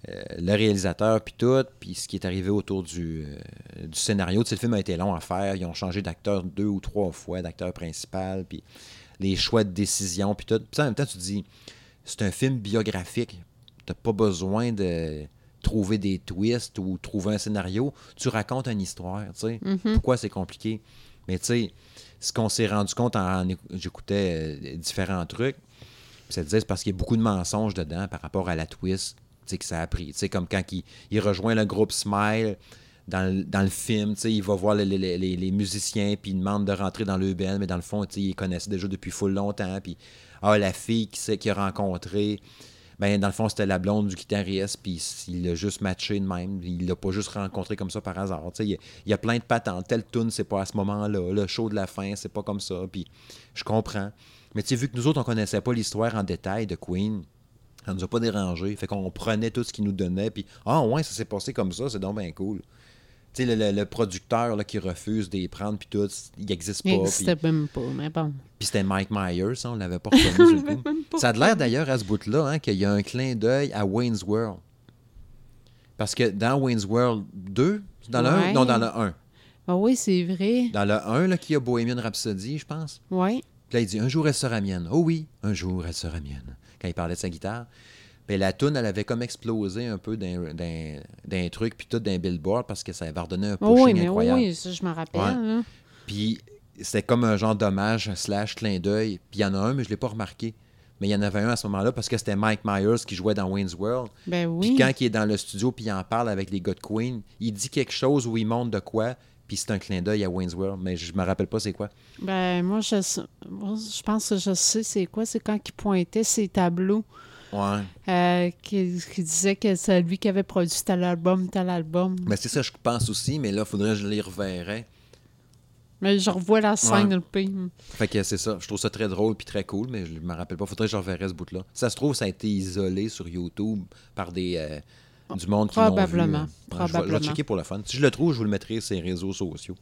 euh, le réalisateur, puis tout, puis ce qui est arrivé autour du, euh, du scénario, tu sais, le film a été long à faire. Ils ont changé d'acteur deux ou trois fois, d'acteur principal, puis les choix de décision, puis tout. Puis en même temps, tu te dis, c'est un film biographique. T'as pas besoin de trouver des twists ou trouver un scénario. Tu racontes une histoire, tu sais. Pourquoi c'est compliqué? Mais tu sais, ce qu'on s'est rendu compte en, en écou- j'écoutais euh, différents trucs, puis ça disait c'est parce qu'il y a beaucoup de mensonges dedans par rapport à la twist que ça a pris. Comme quand il, il rejoint le groupe Smile dans, le- dans le film, il va voir les, musiciens, puis il demande de rentrer dans le band, mais dans le fond, tu sais, il les connaissait déjà depuis longtemps, puis ah, la fille qu'il a rencontrée, ben, dans le fond, c'était la blonde du guitariste, puis il l'a juste matché de même. Il l'a pas juste rencontré comme ça par hasard. Il y, a, y a plein de patentes. Telle tune, c'est pas à ce moment-là. Le show de la fin, c'est pas comme ça. Puis je comprends. Mais tu vu que nous autres, on connaissait pas l'histoire en détail de Queen, ça nous a pas dérangé. Fait qu'on prenait tout ce qu'il nous donnait, puis ah ouais, ça s'est passé comme ça, c'est donc bien cool. Tu sais, le, le- le producteur là, qui refuse de les prendre, puis tout, il n'existe Il pas. puis- n'existait même pas, mais bon. puis c'était Mike Myers, ça, on l'avait pas reconnu. Ça a l'air d'ailleurs à ce bout-là hein, qu'il y a un clin d'œil à Wayne's World. Parce que dans Wayne's World 2, c'est dans le 1? Ouais. Non, dans le 1. Ah oui, c'est vrai. Dans le 1, là, qu'il y a Bohemian Rhapsody, je pense. Oui. Puis là, il dit Un jour, elle sera mienne. Oh oui, un jour, elle sera mienne. Quand il parlait de sa guitare. Puis la toune, elle avait comme explosé un peu d'un, truc, puis tout d'un billboard, parce que ça avait redonné un pushing oui, mais incroyable. oui, ça, je me rappelle. Ouais. Puis c'était comme un genre d'hommage slash clin d'œil. Puis il y en a un, mais je ne l'ai pas remarqué. Mais il y en avait un à ce moment-là parce que c'était Mike Myers qui jouait dans Wayne's World. Ben Puis oui. quand il est dans le studio puis il en parle avec les gars de Queen, il dit quelque chose où il montre de quoi, puis c'est un clin d'œil à Wayne's World, mais je me rappelle pas c'est quoi. Ben moi, je, moi, je pense que je sais c'est quoi. C'est quand il pointait ses tableaux, Ouais. euh, qui, qui disait que c'est lui qui avait produit tel album, tel album. Mais c'est ça, je pense aussi, mais là, faudrait que je les reverrais. Mais je revois la scène, Ouais. le pays. Fait que c'est ça. Je trouve ça très drôle puis très cool, mais je me rappelle pas. Faudrait que je reverrais ce bout-là. Ça se trouve, ça a été isolé sur YouTube par des euh, du monde qui l'ont vu. Probablement. Je vais- Je, vais, Probablement. checker pour le fun. Si je le trouve, je vous le mettrai sur les réseaux sociaux.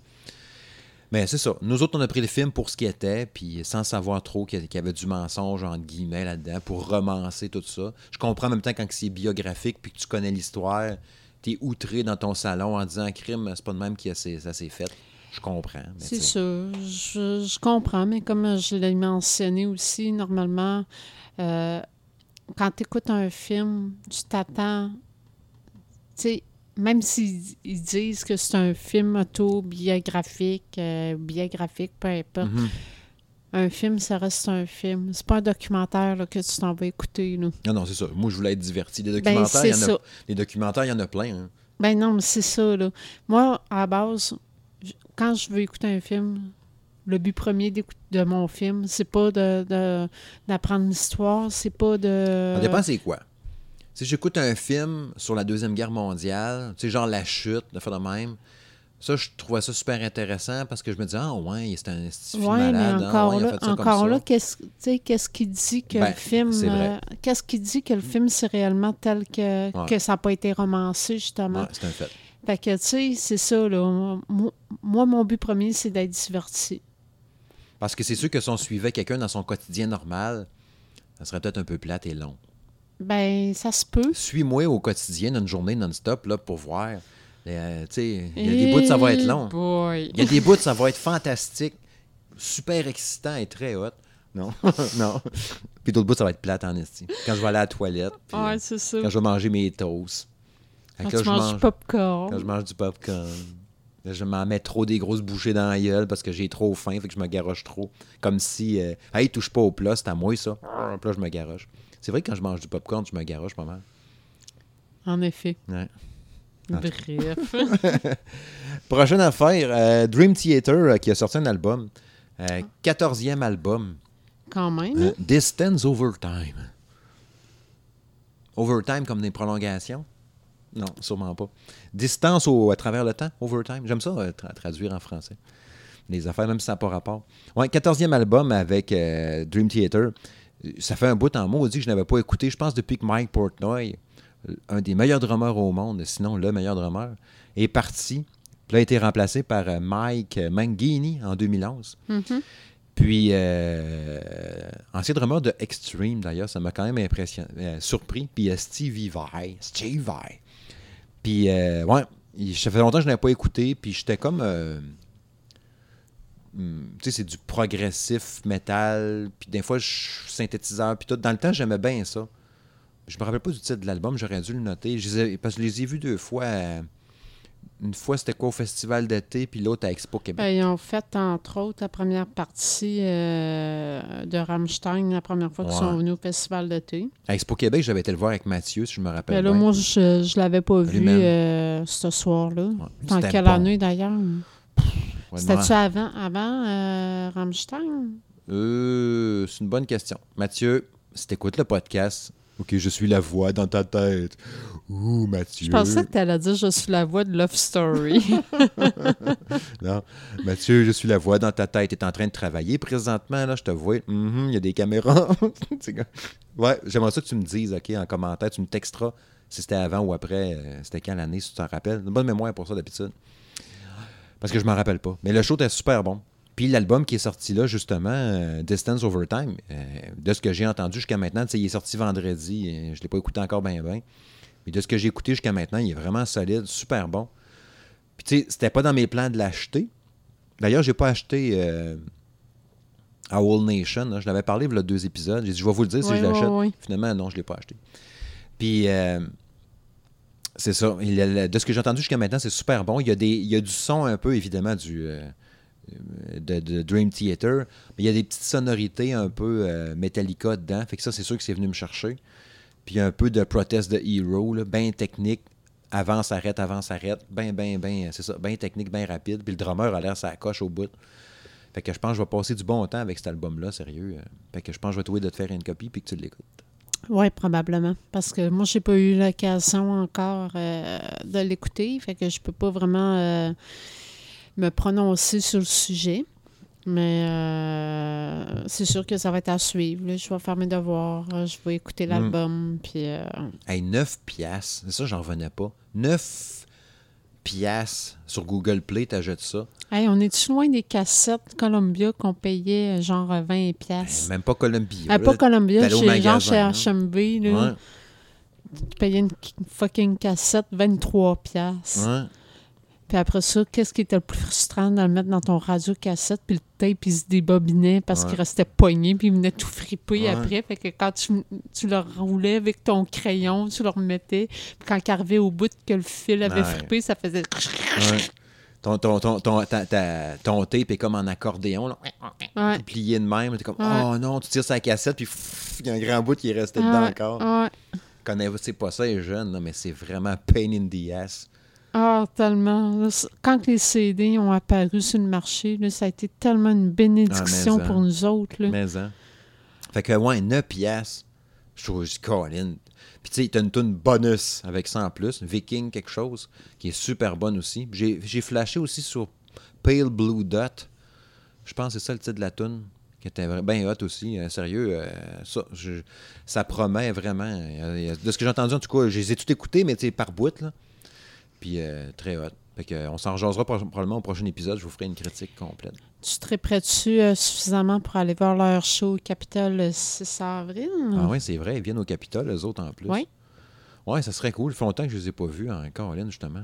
Mais c'est ça. Nous autres, on a pris le film pour ce qu'il était, puis sans savoir trop qu'il y avait du mensonge, entre guillemets, là-dedans, pour romancer tout ça. Je comprends en même temps quand c'est biographique, puis que tu connais l'histoire, t'es outré dans ton salon en disant « Crime, c'est pas de même que ça s'est fait. » Je comprends. C'est tu. Je, je comprends, mais comme je l'ai mentionné aussi, normalement, euh, quand tu écoutes un film, tu t'attends. Tu sais, même s'ils ils disent que c'est un film autobiographique, euh, biographique, peu importe, Mhm. un film, ça reste un film. C'est pas un documentaire là, que tu t'en vas écouter. Là. Non, non, c'est ça. Moi, je voulais être diverti. Des Ben, documentaires, il y en a, ça. des documentaires, il y en a plein. hein. Ben non, mais c'est ça, là. Moi, à la base, quand je veux écouter un film, le but premier de mon film, c'est pas de, de- d'apprendre l'histoire, c'est pas de... Ça dépend c'est quoi. Si j'écoute un film sur la Deuxième Guerre mondiale, tu sais, genre La Chute, de faire de même, ça, je trouvais ça super intéressant parce que je me disais, ah ouais, c'est un film Ouais, mais malade. encore ouais, il a là, encore là qu'est-ce, qu'est-ce qui dit que Ben, le film... c'est vrai. euh, qu'est-ce qui dit que le film, c'est réellement tel que, Ouais. que ça n'a pas été romancé, justement? C'est un fait. Fait que, tu sais, c'est ça, là. Moi, moi, mon but premier, c'est d'être diverti. Parce que c'est sûr que si on suivait quelqu'un dans son quotidien normal, ça serait peut-être un peu plate et long. Ben, ça se peut. Suis-moi au quotidien d'une journée non-stop là, pour voir. Euh, tu sais, il y a des bouts, ça va être long. Il y a des bouts, ça va être fantastique, super excitant et très hot. Non, non. Puis d'autres bouts, ça va être plate en esti. Quand je vais aller à la toilette, puis, Ouais, c'est ça. quand je vais manger mes toasts. Quand tu je mange- du popcorn. Quand je mange du popcorn. Je m'en mets trop des grosses bouchées dans la gueule parce que j'ai trop faim, fait que je me garoche trop. Comme si, euh, hey, touche pas au plat, c'est à moi ça. Puis là, je me garoche. C'est vrai que quand je mange du popcorn, je me garoche pas mal. En effet. Ouais. Bref. Prochaine affaire, euh, Dream Theater euh, qui a sorti un album. Euh, 14e album. Quand même. Euh, Distance Overtime. Overtime comme des prolongations? Non, sûrement pas. Distance au, à travers le temps, overtime? J'aime ça tra- traduire en français. Les affaires, même si ça n'a pas rapport. Ouais, 14e album avec Dream Theater. Euh, Ça fait un bout en maudit que je n'avais pas écouté, je pense, depuis que Mike Portnoy, euh, un des meilleurs drummers au monde, sinon le meilleur drummer, est parti. Puis là, a été remplacé par euh, Mike Mangini en 2011. Mhm. Puis, euh, ancien drummer de Extreme, d'ailleurs, ça m'a quand même impressionné, euh, surpris. Puis, il y a Stevie Vai. Stevie Vai. Puis, euh, ouais, ça fait longtemps que je n'avais pas écouté. Puis, j'étais comme. Hmm, tu sais, c'est du progressif metal. Puis, des fois, je suis synthétiseur. Puis, tout. Dans le temps, j'aimais bien ça. Je me rappelle pas du titre de l'album, j'aurais dû le noter. Je les ai- parce que je les ai vus deux fois. euh, une fois, c'était quoi au Festival d'été, puis l'autre à Expo Québec. Ben, ils ont fait, entre autres, la première partie euh, de Rammstein, la première fois qu'ils sont venus au Festival d'été. À Expo Québec, j'avais été le voir avec Mathieu, si je me rappelle Ben là, bien. moi, je ne l'avais pas vu euh, ce soir-là. Ouais, En quelle bon. année, d'ailleurs? C'était-tu avant, avant euh, Rammstein? euh, c'est une bonne question. Mathieu, si t'écoutes le podcast, ok, je suis la voix dans ta tête. Ouh, Mathieu. Je pensais que tu allais dire « Je suis la voix de Love Story Non, Mathieu, je suis la voix dans ta tête. Tu es en train de travailler présentement, là, je te vois. Mhm, Il y a des caméras. Ouais, j'aimerais ça que tu me dises, OK, en commentaire, tu me texteras si c'était avant ou après, euh, c'était quand l'année, si tu t'en rappelles. Une bonne mémoire pour ça d'habitude. Parce que je m'en rappelle pas. Mais le show était super bon. Puis l'album qui est sorti là, justement, euh, Distance Overtime, euh, de ce que j'ai entendu jusqu'à maintenant, il est sorti vendredi, euh, je ne l'ai pas écouté encore bien bien. Mais de ce que j'ai écouté jusqu'à maintenant, il est vraiment solide, super bon. Puis tu sais, c'était pas dans mes plans de l'acheter. D'ailleurs, j'ai pas acheté euh, à All Nation. là. Je l'avais parlé il y a deux épisodes. J'ai dit, je vais vous le dire si je l'achète. Finalement, non, je l'ai pas acheté. Puis, euh, c'est ça. De ce que j'ai entendu jusqu'à maintenant, c'est super bon. Il y, a des, il y a du son un peu, évidemment, du, euh, de, Dream Theater. Mais il y a des petites sonorités un peu euh, Metallica dedans. Fait que ça, c'est sûr que c'est venu me chercher. Puis un peu de Protest de Hero, bien technique. Avance, arrête, avance, arrête. Ben, ben, ben, c'est ça. Bien technique, bien rapide. Puis le drummer a l'air sa coche au bout. Fait que je pense que je vais passer du bon temps avec cet album-là, sérieux. Fait que je pense que je vais trouver de te faire une copie puis que tu l'écoutes. ». Oui, probablement. Parce que moi, j'ai pas eu l'occasion encore euh, de l'écouter. Fait que je peux pas vraiment euh, me prononcer sur le sujet. Mais euh, c'est sûr que ça va être à suivre. là. Je vais faire mes devoirs. Je vais écouter l'album. Puis Hey, 9 piastres. Ça, j'en revenais pas. 9 piastres sur Google Play, t'achètes ça? hey, on est-tu loin des cassettes Columbia qu'on payait euh, genre 20 Hey, pièces? même pas Columbia. Ah, pas. Columbia, chez, genre chez. HMB. Là, Ouais, Tu payais une fucking cassette 23 pièces. ouais. Puis après ça, qu'est-ce qui était le plus frustrant de le mettre dans ton radio cassette, puis le tape, il se débobinait parce Ouais. qu'il restait pogné, puis il venait tout friper Ouais. après. Fait que quand tu, tu le roulais avec ton crayon, tu le remettais, puis quand il arrivait au bout que le fil avait Ouais. frippé, ça faisait... Ton, ton, ton, ton, ta- ta- ton tape est comme en accordéon, là. Plié de même. T'es comme, oh non, tu tires sa cassette, puis il y a un grand bout qui est resté dedans encore. Connaissez pas ça, les jeunes, là, mais c'est vraiment pain in the ass. Ah, tellement. Quand les CD ont apparu sur le marché, là, ça a été tellement une bénédiction Ah, mais pour nous autres. Là. Mais, hein. Fait que, ouais, 9 piastres. Je trouve, dis, Colin. Puis, tu sais, t'as une tune bonus avec ça en plus, Viking quelque chose, qui est super bonne aussi. J'ai flashé aussi sur Pale Blue Dot. Je pense que c'est ça le titre de la tune qui était bien hot aussi. Euh, sérieux, euh, ça, je- ça promet vraiment. Euh, De ce que j'ai entendu, en tout cas, je les ai tout écoutés, mais tu sais, par bout, là. Puis, euh, très hot. Fait que, euh, on s'en rejasera pro- probablement au prochain épisode. Je vous ferai une critique complète. Tu te prêtes-tu euh, suffisamment pour aller voir leur show au Capitole le 6 avril? Ah oui, c'est vrai. Ils viennent au Capitole, eux autres en plus. Oui. Ouais, ça serait cool. Ça fait longtemps que je les ai pas vus en Caroline, justement.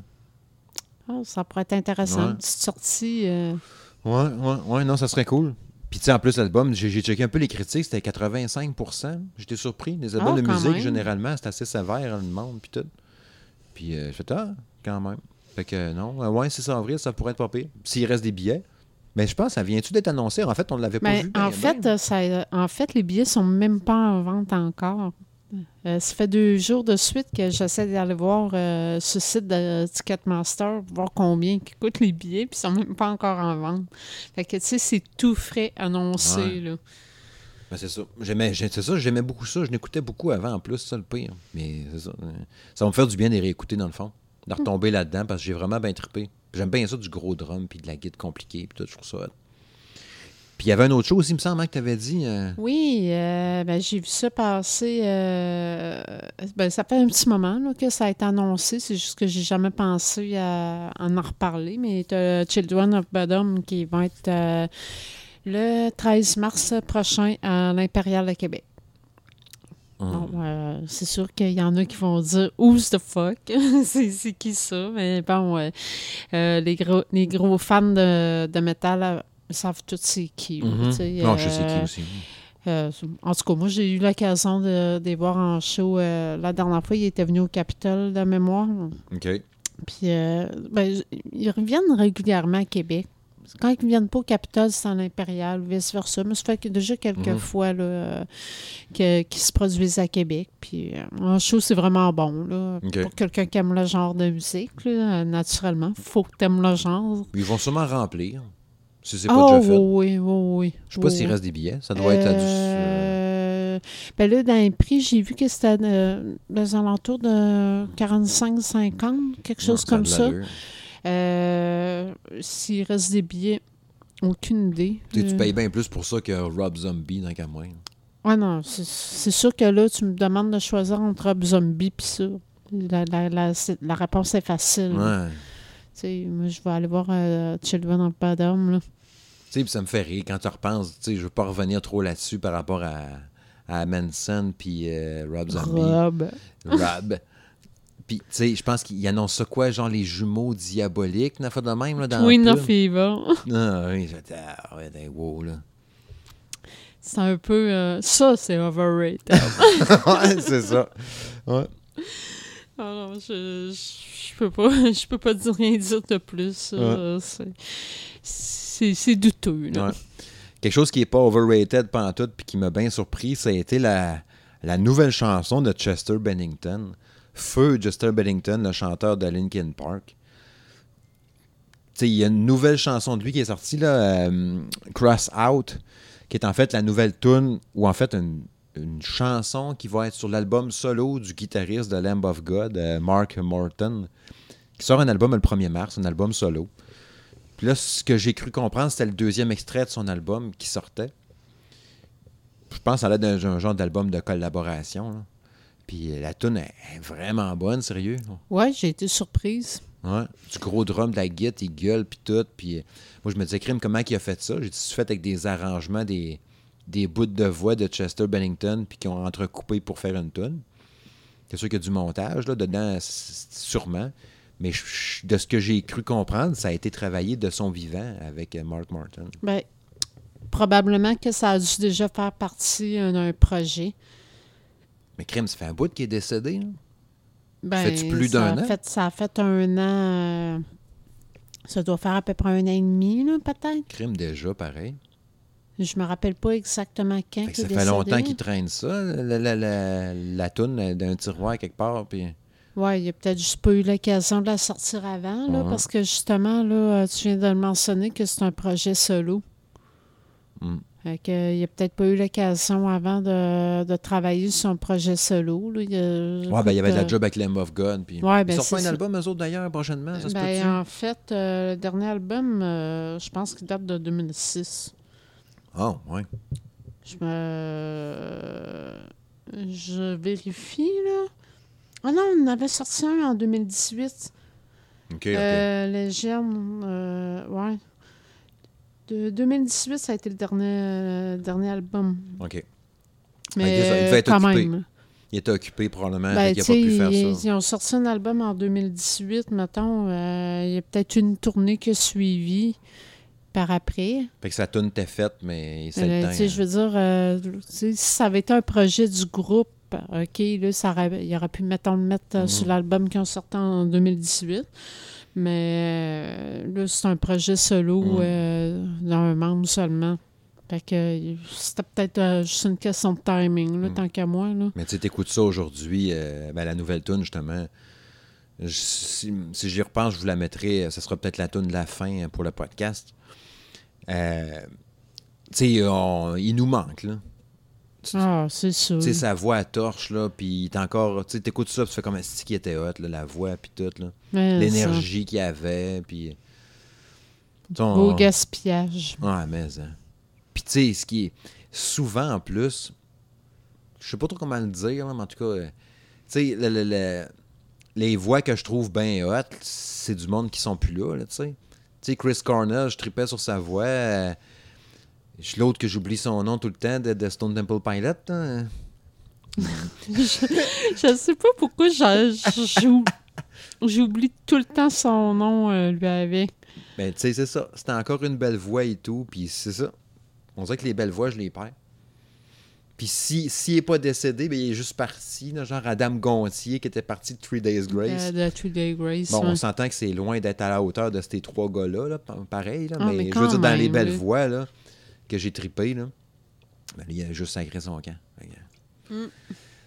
Ah, ça pourrait être intéressant. Ouais. Une petite sortie. euh, Ouais, ouais, ouais, non, ça serait cool. Puis, tu sais, en plus, l'album, j'ai checké un peu les critiques, c'était 85% J'étais surpris. Les albums Ah, de musique, même. généralement, c'est assez sévère, le monde, puis tout. Puis, euh, je fais, ah, quand même. Fait que, non, euh, ouais, 6 avril, ça pourrait être pas pire. S'il reste des billets. Mais je pense, ça vient-tu d'être annoncé? En fait, on ne l'avait pas Ben, vu. ben, en, fait, euh, ça, en fait, les billets sont même pas en vente encore. Euh, ça fait deux jours de suite que j'essaie d'aller voir euh, ce site de Ticketmaster, voir combien qui coûtent les billets, puis ils sont même pas encore en vente. Fait que, tu sais, c'est tout frais annoncé, Ouais. là. Ben, c'est ça. J'aimais, j'ai- c'est ça, j'aimais beaucoup ça. Je l'écoutais beaucoup avant, en plus, c'est ça le pire. Mais c'est ça. euh, Ça va me faire du bien de les réécouter, dans le fond. De retomber là-dedans, parce que j'ai vraiment bien trippé. J'aime bien ça, du gros drum, puis de la guide compliquée, puis tout, je trouve ça. Puis il y avait une autre chose, il me semble hein, que tu avais dit. euh, Oui, euh, ben, j'ai vu ça passer. euh, ben, ça fait un petit moment là, que ça a été annoncé. C'est juste que j'ai jamais pensé à en en reparler. Mais t'as Children of Bodom qui vont être le 13 mars prochain à l'Impérial de Québec. Bon, euh, c'est sûr qu'il y en a qui vont dire Who's the fuck? c'est qui ça? Mais bon, ouais. Euh, les, gros, les gros fans de, de métal euh, savent tous c'est qui. mhm. sais, Non, je sais qui euh, aussi. euh, en tout cas, moi, j'ai eu l'occasion de, de les voir en show. euh, la dernière fois, ils étaient venus au Capitole de mémoire. OK. Puis, euh, ben, ils reviennent régulièrement à Québec. Quand ils ne viennent pas au Capitole, c'est en Impérial, vice-versa. Mais ça fait que déjà quelques Mhm. fois euh, qu'ils se produisent à Québec. Puis, euh, en show, c'est vraiment bon. Là. Pour quelqu'un qui aime le genre de musique, là, euh, naturellement. faut que tu aimes le genre. Ils vont sûrement remplir. Si c'est pas Oh, déjà fait. oui, oui, oui. Je sais pas oui, s'il oui. reste des billets. Ça doit être à du. euh, ben là, dans les prix, j'ai vu que c'était euh, aux alentours de 45-50, quelque chose non, comme ça. Euh, S'il reste des billets, aucune idée. Tu Euh, payes bien plus pour ça que Rob Zombie, dans qu'à moi. Ah non, c'est- sûr que là, tu me demandes de choisir entre Rob Zombie et ça. La, la, la, c'est- la réponse est facile. Ouais. Moi, je vais aller voir euh, Children of Bodom. Là. Tu sais, puis ça me fait rire quand tu repenses. Tu sais, je veux pas revenir trop là-dessus par rapport à, à Manson puis euh, Rob Zombie. Rob. Rob. Puis, tu sais, je pense qu'il annonce ça quoi, genre les jumeaux diaboliques, une affaire de même, là, dans Twin of. Evil. Ah oui, j'étais, ah ouais, ben, wow, là. C'est un peu... euh, ça, c'est overrated. ouais, c'est ça. Ouais. Ah non, je, je, je peux pas, je peux pas dire rien dire de plus. c'est- douteux. Là. Ouais. Quelque chose qui n'est pas overrated pantoute puis qui m'a bien surpris, ça a été la, la nouvelle chanson de Chester Bennington. Feu Chester Bennington, le chanteur de Linkin Park. Il y a une nouvelle chanson de lui qui est sortie, là, euh, Cross Out, qui est en fait la nouvelle tune ou en fait une, chanson qui va être sur l'album solo du guitariste de Lamb of God, euh, Mark Morton, qui sort un album le 1er mars, un album solo. Puis là, ce que j'ai cru comprendre, c'était le deuxième extrait de son album qui sortait. Je pense ça allait d'un genre d'album de collaboration. Puis euh, la tune est vraiment bonne, sérieux. Ouais, j'ai été surprise. Ouais. Du gros drum, de la guitare, il gueule, puis tout. Puis euh, moi, je me disais, crime, comment il a fait ça? J'ai dit, c'est fait avec des arrangements, des, des bouts de voix de Chester Bennington, puis qui ont entrecoupé pour faire une tune. C'est sûr qu'il y a du montage là, dedans, sûrement. Mais je- je- de ce que j'ai cru comprendre, ça a été travaillé de son vivant avec euh, Mark Martin. Ben, probablement que ça a dû déjà faire partie d'un projet. Mais crime, ça fait un bout qu'il est décédé. là. Ben, plus d'un an? Fait, ça a fait un an. euh, ça doit faire à peu près un an et demi, peut-être. Crime déjà, pareil. Je me rappelle pas exactement quand. Fait que il ça est fait décédé. longtemps qu'il traîne ça, la, la, la, la toune d'un tiroir quelque part. Puis... Oui, il a peut-être juste pas eu l'occasion de la sortir avant, là, Ouais. parce que justement, là, euh, tu viens de le mentionner que c'est un projet solo. Mm. Fait que, euh, il a peut-être pas eu l'occasion avant de, de travailler sur son projet solo. Là. Il, a- Ouais, ben, il y avait de la job avec Lamb of God. Puis... Ouais, ben, Ils sortent un ça. album, eux autres, d'ailleurs, prochainement, ça ben, en fait, euh, le dernier album, euh, je pense qu'il date de 2006. Oh, ouais. Je me... Je vérifie, là. Ah non, on en avait sorti un en 2018. OK, OK. Euh, Légende, euh, ouais. De 2018, ça a été le dernier, euh, dernier album. OK. Mais ça, il devait être quand occupé. même. Il était occupé probablement, Ben, tu n'a pas pu faire ils, ça. ils ont sorti un album en 2018, mettons. euh, il y a peut-être une tournée qui a suivi par après. Fait que sa tune était faite, mais c'est Euh, le temps. je veux dire, euh, si ça avait été un projet du groupe, OK, là, ça aurait, il aurait pu, mettons, le mettre euh, Mhm. sur l'album qu'ils ont sorti en 2018. Mais euh, là, c'est un projet solo euh, d'un membre seulement. Fait que c'était peut-être euh, juste une question de timing, là, Mhm. tant qu'à moi. Là. Mais tu sais, t'écoutes ça aujourd'hui, euh, ben, la nouvelle tune justement. je- si si j'y repense, je vous la mettrai. Ce sera peut-être la tune de la fin pour le podcast. Euh, tu sais, on- il nous manque, là. Ah, c'est sûr. tu sais, sa voix à torche, là, puis est encore... Tu sais, t'écoutes ça, puis tu fais comme un stick qui était hot, là, la voix, puis tout, là? L'énergie qu'il y avait, puis... On- Beau gaspillage. Ouais, mais... hein. Puis tu sais, ce qui est... Souvent, en plus, je sais pas trop comment le dire, mais en tout cas, euh, tu sais, le- le- le- les voix que je trouve bien hot, c'est du monde qui sont plus là, là, tu sais. Tu sais, Chris Cornell, je tripais sur sa voix. Je- L'autre que j'oublie son nom tout le temps, de, de Stone Temple Pilot, hein. Je sais pas pourquoi j'oublie tout le temps son nom, euh, lui, avec. Ben, tu sais, c'est ça. C'était encore une belle voix et tout, puis c'est ça. On dirait que les belles voix, je les perds. Puis si- s'il n'est pas décédé, ben, il est juste parti, là, genre Adam Gontier qui était parti de Three Days Grace. Euh, de Two Day Grace. Bon, ouais. on s'entend que c'est loin d'être à la hauteur de ces trois gars-là, là, pa- pareil, là, Ah, mais, mais je veux dire, dans les belles oui. voix là, que j'ai trippé, là, ben, il a juste sacré son camp. Mm.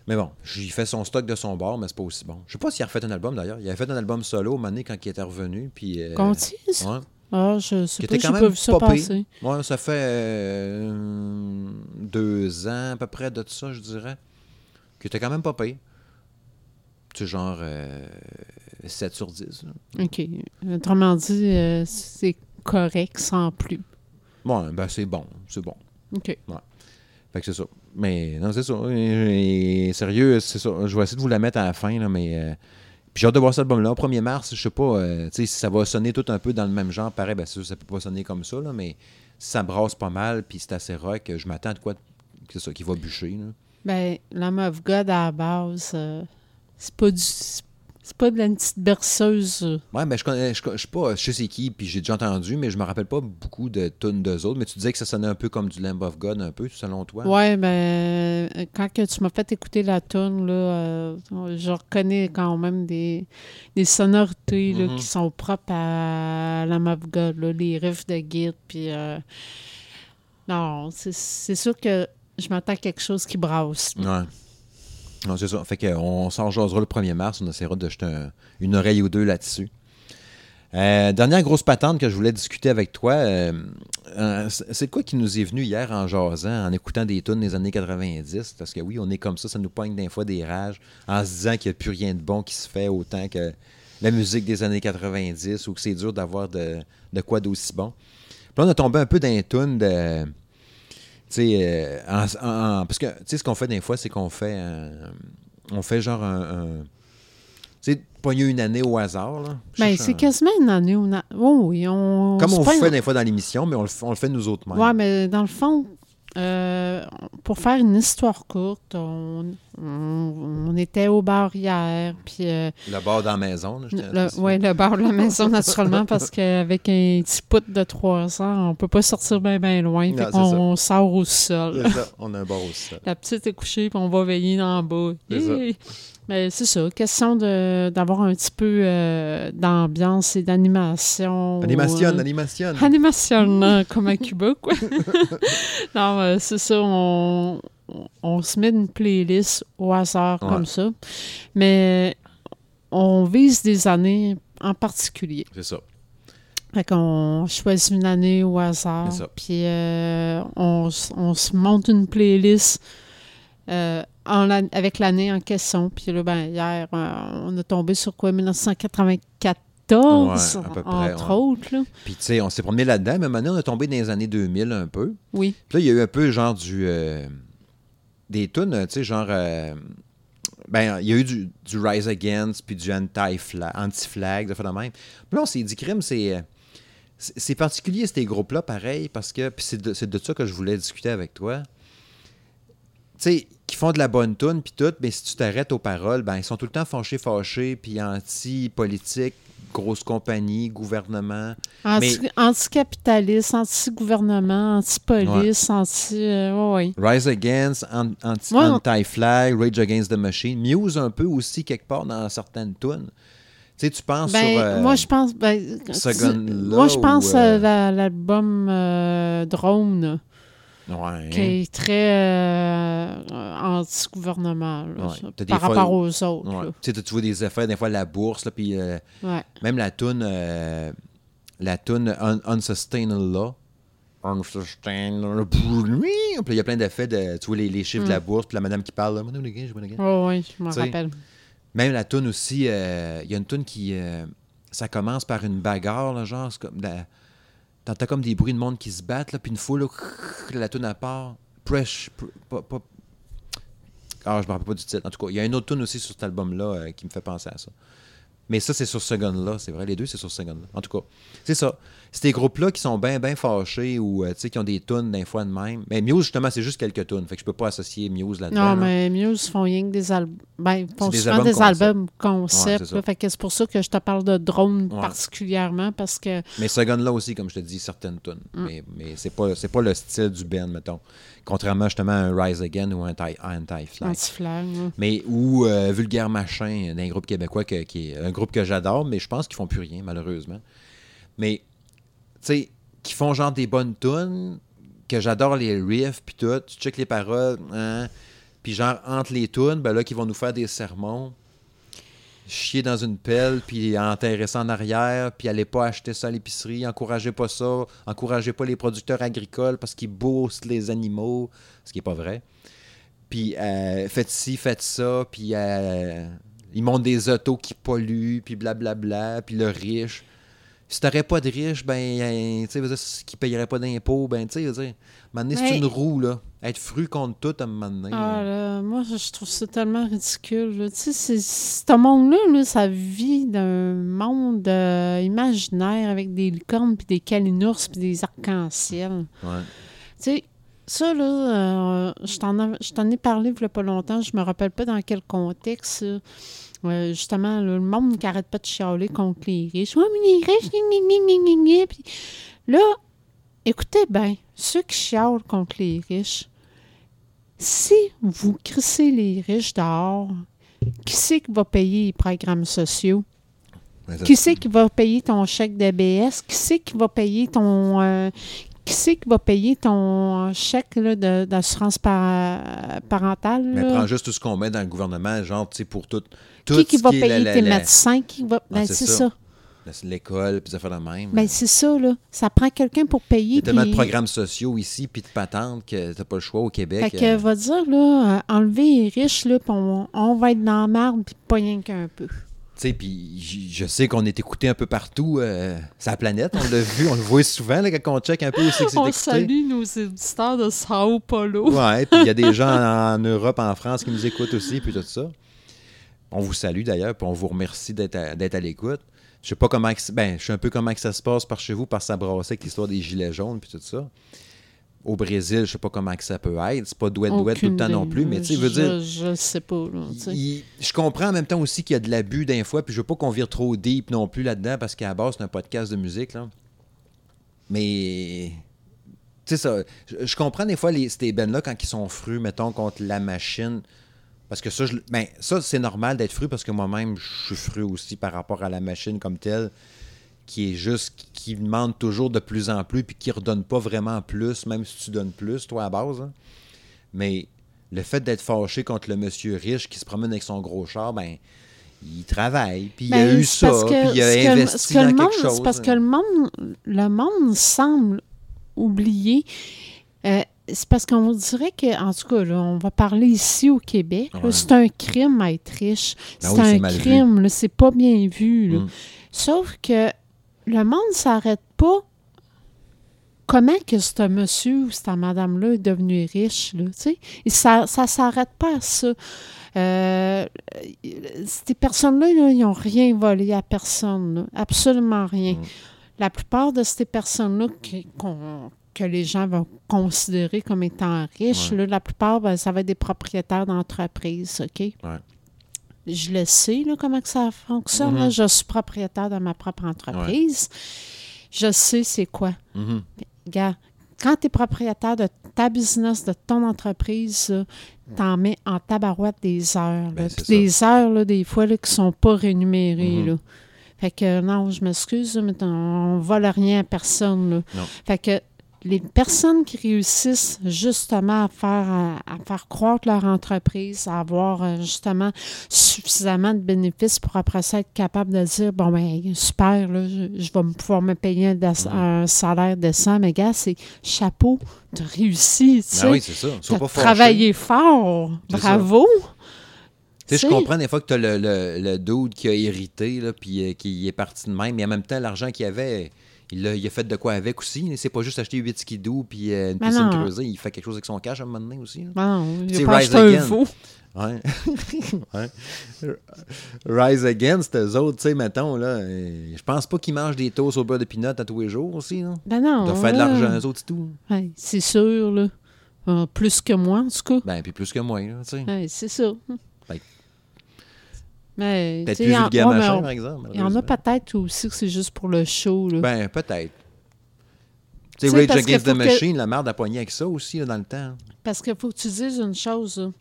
Mais bon, j'ai fait son stock de son bord, mais c'est pas aussi bon. Je sais pas s'il a refait un album d'ailleurs. Il a fait un album solo au moment donné quand il était revenu. Puis, euh, Contis? ouais. Ah, je sais pas, quand pas même vu ça pas passer. Ouais, ça fait euh, deux ans à peu près de ça, je dirais. Qui était quand même pas pire. Tu genre euh, 7 sur 10. là. OK. Autrement dit, euh, c'est correct sans plus. Ouais, ben c'est bon, c'est bon. OK. Fait que c'est ça. Mais non, c'est ça. Et, et sérieux, c'est ça. Je vais essayer de vous la mettre à la fin, là, mais. euh, puis j'ai hâte de voir cet album-là. Au 1er mars, je sais pas, euh, tu sais, si ça va sonner tout un peu dans le même genre, pareil, ben c'est sûr, ça peut pas sonner comme ça, là, mais si ça brasse pas mal, puis c'est assez rock, je m'attends à de quoi, c'est ça, qui va bûcher, là. Ben, Lamb of God, à la base, euh, c'est pas du... C'est pas de la petite berceuse. euh. Ouais, ben je connais, je, je sais pas, je sais c'est qui, puis j'ai déjà entendu, mais je me rappelle pas beaucoup de tunes d'eux autres, mais tu disais que ça sonnait un peu comme du Lamb of God, un peu, selon toi. Ouais, ben, euh, quand que tu m'as fait écouter la tune là, euh, je reconnais quand même des, des sonorités là, Mhm. qui sont propres à Lamb of God, là, les riffs de guide, puis... euh, non, c'est c'est sûr que je m'attends à quelque chose qui brasse. Ouais. Non, c'est. Fait qu'on s'en jasera le 1er mars. On essaiera de jeter un- une oreille ou deux là-dessus. Euh, dernière grosse patente que je voulais discuter avec toi, euh, euh, c'est quoi qui nous est venu hier en jasant, en écoutant des tunes des années 90? Parce que oui, on est comme ça, ça nous pogne des fois des rages, en se disant qu'il n'y a plus rien de bon qui se fait autant que la musique des années 90 ou que c'est dur d'avoir de, de quoi d'aussi bon. Puis là, on a tombé un peu dans les tunes de... Sais, euh, en- en- en- parce que, tu sais, ce qu'on fait des fois, c'est qu'on fait, on fait genre un, un- tu sais, pogner une année au hasard, là. Ben, c'est quasiment une année. a- oh, oui, on. Comme on pogne- fait des fois dans l'émission, mais on le, f- on le fait nous autres mêmes. Ouais, mais dans le fond, euh, pour faire une histoire courte, on, on, on était au bar hier, puis euh, Le bar dans la maison, là, à le, le bar de la maison, naturellement, parce qu'avec un petit pout de 300, on peut pas sortir bien ben loin, Non, qu'on sort au sol. Ça, on a un bar aussi. ça. La petite est couchée, puis on va veiller en bas. C'est ça. Yay! Mais c'est ça, question de- d'avoir un petit peu euh, d'ambiance et d'animation. Animation, euh, animation. Animation, hein, comme à Cuba, quoi. non, euh, c'est ça, on, on- se met une playlist au hasard Ouais. comme ça. Mais on vise des années en particulier. C'est ça. Fait qu'on choisit une année au hasard. Puis on, on se monte une playlist euh, en avec l'année en question. Puis là, ben, hier, euh, on a tombé sur quoi? 1994, Ouais, à peu près, entre ouais. autres. Là. Puis, tu sais, on s'est promené là-dedans, mais maintenant, on est tombé dans les années 2000 un peu. Oui. Puis là, il y a eu un peu genre du. euh, des tunes, tu sais, genre. euh, Ben, il y a eu du, du Rise Against, puis du anti-flag, anti-flag, de fait de même. Puis là, on s'est dit, crime, c'est. euh, C'est c'est particulier, ces groupes-là, pareil, parce que. Puis c'est de, c'est de ça que je voulais discuter avec toi. Tu sais, qui font de la bonne tune, puis tout, mais si tu t'arrêtes aux paroles, ben, ils sont tout le temps fâchés, fâchés, puis anti-politique, grosse compagnie, gouvernement. Anti- Anticapitaliste, anti-gouvernement, anti-police, anti. euh, ouais, ouais. Rise Against, an- anti- Ouais. Anti-Flag, Rage Against the Machine. Muse un peu aussi, quelque part, dans certaines tunes. Tu sais, tu penses Ben, sur. euh, moi, je pense. Ben, tu- moi, je pense ou, euh, à la- l'album euh, Drone, Ouais. qui est très euh, anti-gouvernement là, Ouais. ça, par fois- rapport aux autres. Ouais. là. Tu sais, tu vois des effets, des fois la bourse, là, puis euh, même la tune, euh, la tune Un- Unsustainable. Puis il y a plein d'effets, de, tu vois les, les chiffres de la Mm. bourse, puis la madame qui parle. là. Oh, oui, je m'en Tu sais, rappelle. Même la tune aussi, euh, il y a une tune qui. ça commence par une bagarre, là, genre, c'est comme. la- T'entends comme des bruits de monde qui se battent, là, puis une fois, là, la tune à part. Fresh. pr- pas- Ah, je me rappelle pas du titre. En tout cas, il y a une autre tune aussi sur cet album-là euh, qui me fait penser à ça. Mais ça, c'est sur ce gun-là, c'est vrai. Les deux, c'est sur ce gun-là. En tout cas, c'est ça. C'est des groupes-là qui sont bien, bien fâchés ou euh, qui ont des tunes d'un fois de même. Mais Muse, justement, c'est juste quelques tunes. Fait que je peux pas associer Muse là-dedans. Non, là. mais Muse font rien que des albums. Ben, ils font des souvent albums des albums concept. là. fait que c'est pour ça que je te parle de drone Ouais. particulièrement parce que Mais ce gun-là aussi, comme je te dis, certaines tunes. Mm. Mais, mais c'est pas, pas le style du band, mettons. Contrairement justement à un Rise Again ou un Anti- Anti-Flag. anti-flag. là. mais ou euh, Vulgaire Machin d'un groupe québécois que- qui est un groupe que j'adore, mais je pense qu'ils font plus rien, malheureusement. Mais, sais, qui font genre des bonnes tunes, que j'adore les riffs, puis tout, tu check les paroles, hein, puis genre entre les tunes, ben là, qui vont nous faire des sermons, chier dans une pelle, puis enterrer ça en arrière, puis allez pas acheter ça à l'épicerie, encouragez pas ça, encouragez pas les producteurs agricoles parce qu'ils boostent les animaux, ce qui est pas vrai. Puis euh, faites ci, faites ça, puis euh, ils montent des autos qui polluent, puis blablabla, puis le riche. Si t'aurais pas de riche, ben, tu sais, qui payerait pas d'impôts, ben, tu sais, c'est une roue, là. Être fru contre tout, à un moment donné. Ah, là. là, moi, je trouve ça tellement ridicule. Tu sais, c'est- ce monde-là, là, ça vit d'un monde euh, imaginaire avec des licornes, puis des calinours, puis des arcs-en-ciel. Ouais. Tu sais, ça, là, euh, je t'en ai parlé il y a pas longtemps, je me rappelle pas dans quel contexte. Euh, justement, le monde qui arrête pas de chialer contre les riches. Ouais, mais les riches, gna. Puis là, écoutez bien, ceux qui chialent contre les riches, si vous crissez les riches dehors, qui c'est qui va payer les programmes sociaux? Qui c'est qui va payer ton chèque d'ABS? Qui c'est qui va payer ton. euh, qui c'est qui va payer ton chèque d'assurance par- parentale? Mais là? prends juste tout ce qu'on met dans le gouvernement, genre, tu sais, pour tout. tout qui qui va payer la- la- tes la- médecins? Qui va... Ben, c'est ça. ça. la- L'école, puis ça fait de même. Ben, c'est ça, là. Ça prend quelqu'un pour Il y payer. a tellement de programmes sociaux ici, puis de patentes, que t'as pas le choix au Québec. Fait que, euh, va dire, là, euh, enlever les riches, là, puis on, on va être dans la marde, puis pas rien qu'un peu. Sais, puis je sais qu'on est écouté un peu partout euh, sur la planète. On l'a vu, on le voit souvent là, quand on check un peu aussi que c'est On écouté. salue nos éditeurs de Sao Paulo. Ouais, puis il y a des gens en, en Europe, en France qui nous écoutent aussi, puis tout ça. On vous salue d'ailleurs, puis on vous remercie d'être à, l'écoute. Je sais pas comment. Ben, je sais un peu comment que ça se passe par chez vous, par brassait avec l'histoire des gilets jaunes, puis tout ça. Au Brésil, je sais pas comment que ça peut être. C'est pas douette-douette tout le temps non plus, mais tu sais, veux dire. Je, je sais pas, là. Il- je comprends en même temps aussi qu'il y a de l'abus d'un fois, puis je veux pas qu'on vire trop deep non plus là-dedans, parce qu'à la base, c'est un podcast de musique, là. Mais. Tu sais, ça. Je, je comprends des fois les, ces bands-là quand ils sont frus, mettons, contre la machine. Parce que ça, je, ben, ça c'est normal d'être fru parce que moi-même, je suis fru aussi par rapport à la machine comme telle, qui est juste, qui, demande toujours de plus en plus, puis qui redonne pas vraiment plus, même si tu donnes plus, toi, à base. hein. Mais le fait d'être fâché contre le monsieur riche qui se promène avec son gros char, ben, il travaille, puis il a Ben, eu ça, parce que- puis il a investi que dans quelque monde- chose. Parce que le monde, le monde semble oublier. Euh, c'est parce qu'on dirait que, en tout cas, là, on va parler ici au Québec. Ouais. C'est un crime à être riche. Ben c'est oui, un crime. C'est pas bien vu. là. Mm. Sauf que le monde s'arrête pas comment que ce monsieur ou cette madame-là est devenu riche, là, tu sais? Et ça ne s'arrête pas à ça. Euh, ces personnes-là, là, ils n'ont rien volé à personne, là. absolument rien. Mm. La plupart de ces personnes-là qui- qu'on- que les gens vont considérer comme étant riches, Ouais. là, la plupart, ben, ça va être des propriétaires d'entreprises, OK? Ouais. Je le sais, là, comment que ça fonctionne. là. Mhm. Je suis propriétaire de ma propre entreprise. Je sais c'est quoi. Gars, quand tu es propriétaire de ta business, de ton entreprise, t'en mets en tabarouette des heures. Ben, ça. des heures, là, des fois, là, qui sont pas rémunérées. Mhm. là. Fait que non, je m'excuse, mais on vole rien à personne. Fait que les personnes qui réussissent justement à faire, à, à faire croître leur entreprise, à avoir euh, justement suffisamment de bénéfices pour après ça être capable de dire bon ben super, là, je, je vais pouvoir me payer un, salaire décent, mais gars, c'est chapeau, tu as réussi, tu sais. Ben oui, c'est ça. T'as pas travaillé fort. Ça. Bravo. Tu sais, je comprends des fois que tu as le, le, le dude qui a hérité, là, puis euh, qui est parti de même, mais en même temps, l'argent qu'il avait, il a, il a fait de quoi avec aussi. C'est pas juste acheter 8 skidoo puis euh, une Ben piscine non. creusée. Il fait quelque chose avec son cash à un moment donné aussi. là. Non, il C'est a pas Rise acheté un Again. faux. Ouais. ouais. Rise Against, eux autres, tu sais, mettons, là, euh, je pense pas qu'ils mangent des toasts au beurre de pinot à tous les jours aussi. Là. Ben non. Ils doivent faire de l'argent, eux autres, et tout. Ouais, c'est sûr, là. Euh, plus que moi, en tout cas. Ben, puis plus que moi, là, tu sais. Ouais, c'est ça. Peut-être plus vulgaire, ouais, machin, on- par exemple. Il y en a peut-être aussi que c'est juste pour le show, là. Ben, peut-être. Tu sais, Rage Against the que- Machine, la merde a poigné avec ça aussi, là, dans le temps. Parce qu'il faut que tu dises une chose.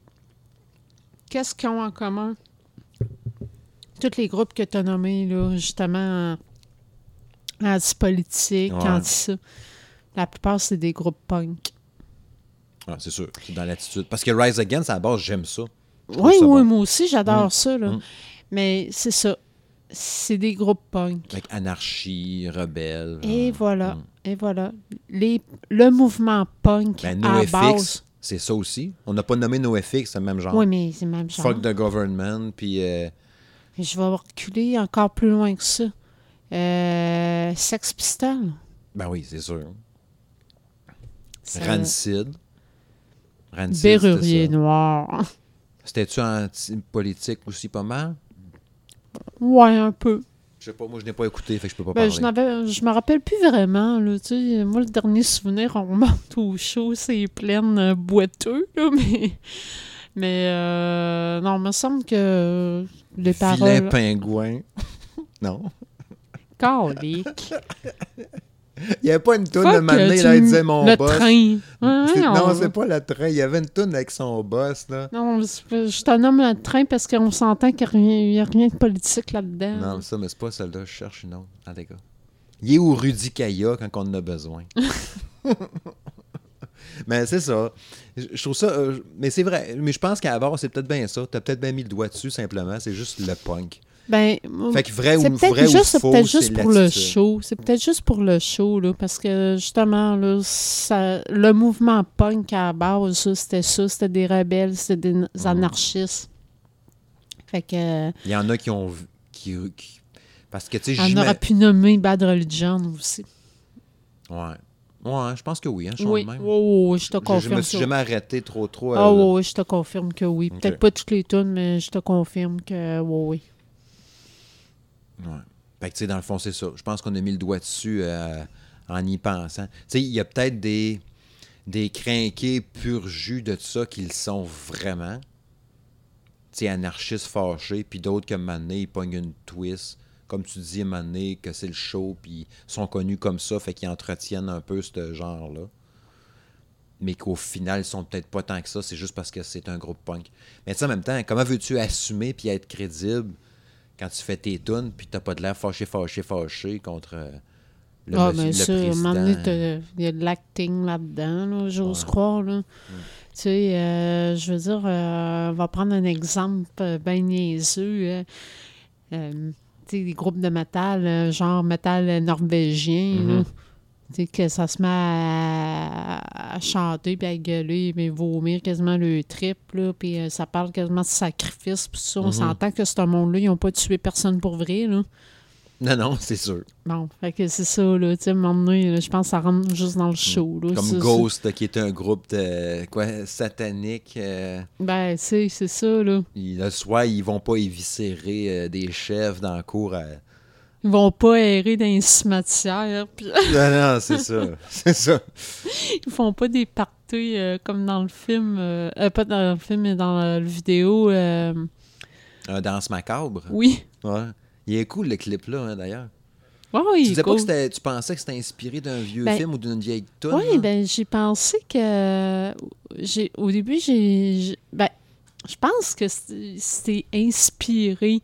Qu'est-ce qu'ils ont en commun? Tous les groupes que tu as nommés, là, justement, anti-politique, Ouais. anti-ça. La plupart, c'est des groupes punk. Ah, c'est sûr, c'est dans l'attitude. Parce que Rise Against, à la base, j'aime ça. Oui, oui, bon. moi aussi, j'adore Mm. ça, là. Mm. Mais c'est ça. C'est des groupes punk. Avec anarchie, rebelle. Et genre. voilà. Mm. Et voilà. Les, le mouvement punk Ben, à NoFX, base. c'est ça aussi. On n'a pas nommé NoFX, c'est le même genre. Oui, mais c'est le même genre. Fuck the government, puis... euh, Je vais reculer encore plus loin que ça. Euh, Sex Pistol. ben oui, c'est sûr. Ça- Rancid. Rancid, Berrurier noir. C'était-tu anti-politique aussi pas mal? Ouais, un peu. Je sais pas, moi je n'ai pas écouté, fait que je peux pas Ben, parler. je je me rappelle plus vraiment. Là, tu sais. moi, le dernier souvenir, on monte au show, c'est plein euh, boiteux. Là, mais mais euh, non, il me semble que les Vilain paroles. pingouin. non. Calique. Il n'y avait pas une toune de Mané, tu là, il disait mon le boss. train. Ouais, non, on- c'est pas le train. Il y avait une toune avec son boss, là. Non, je te nomme le train parce qu'on s'entend qu'il n'y a, rien de politique là-dedans. Non, mais ça, mais c'est pas celle-là. Je cherche une autre. Ah, d'accord. Il est où Rudy Kaya quand on en a besoin? mais c'est ça. Je trouve ça. euh, mais c'est vrai. Mais je pense qu'à base, c'est peut-être bien ça. T'as peut-être bien mis le doigt dessus, simplement. C'est juste le punk. Ben, Fait que vrai c'est ou, vrai peut-être ou juste, c'est faux, peut-être juste pour le show. C'est peut-être juste pour le show, là, parce que justement, là, ça, le mouvement punk à la base, ça, c'était ça, c'était des rebelles, c'était des Mhm. anarchistes. Fait que, Il y en a qui ont. vu- Qui, qui- parce que, tu sais, on aurait pu nommer Bad Religion aussi. Ouais. Ouais, je pense que oui, hein, je Oui, même. je te Je- Je, confirme me suis jamais arrêté trop, trop. Ah euh, oui, je te confirme que oui. Peut-être pas toutes les tunes, mais je te confirme que oui, oui. Ouais. Fait que, tu sais, dans le fond, c'est ça. Je pense qu'on a mis le doigt dessus euh, en y pensant. Tu sais, il y a peut-être des, des crinqués pur jus de ça qui le sont vraiment. Tu sais, anarchistes fâchés, puis d'autres que Mané, ils pognent une twist. Comme tu dis, Mané, que c'est le show, puis ils sont connus comme ça, fait qu'ils entretiennent un peu ce genre-là. Mais qu'au final, ils sont peut-être pas tant que ça, c'est juste parce que c'est un groupe punk. Mais tu en même temps, comment veux-tu assumer puis être crédible quand tu fais tes tunes, puis t'as pas de l'air fâché, fâché, fâché contre euh, le, ah, monsieur- le un moment donné, président. il y a de l'acting là-dedans, là, j'ose Ouais. croire. Là. Tu sais, euh, je veux dire, euh, on va prendre un exemple bien niaiseux. euh, tu sais, des groupes de métal, genre métal norvégien, Mhm. là. Sais, que ça se met à, à chanter, puis à gueuler, puis vomir quasiment le trip, là, puis euh, ça parle quasiment de sacrifice, puis ça, on Mhm. s'entend que ce monde-là, ils n'ont pas tué personne pour vrai, là. Non, non, c'est sûr. Bon, fait que c'est ça, là. Tu sais, à un moment donné, je pense que ça rentre juste dans le show, là. Mm. Comme Ghost, qui est un groupe de, quoi, satanique. euh, Ben, c'est c'est ça, là. ils- le soir, ils vont pas éviscérer euh, des chefs dans la cour. à- Ils vont pas errer dans les cimetières, puis non, non, c'est ça. C'est ça. ils font pas des parties euh, comme dans le film. euh, euh, pas dans le film, mais dans le, le vidéo. euh, Un danse macabre. oui. Ouais. Il est cool, le clip-là, hein, d'ailleurs. Ouais, Tu oui, disais pas cool. que c'était- tu pensais que c'était inspiré d'un vieux Ben, film ou d'une vieille toune? Oui, hein? ben j'ai pensé que j'ai au début j'ai j'ai- ben je pense que c'est- c'était inspiré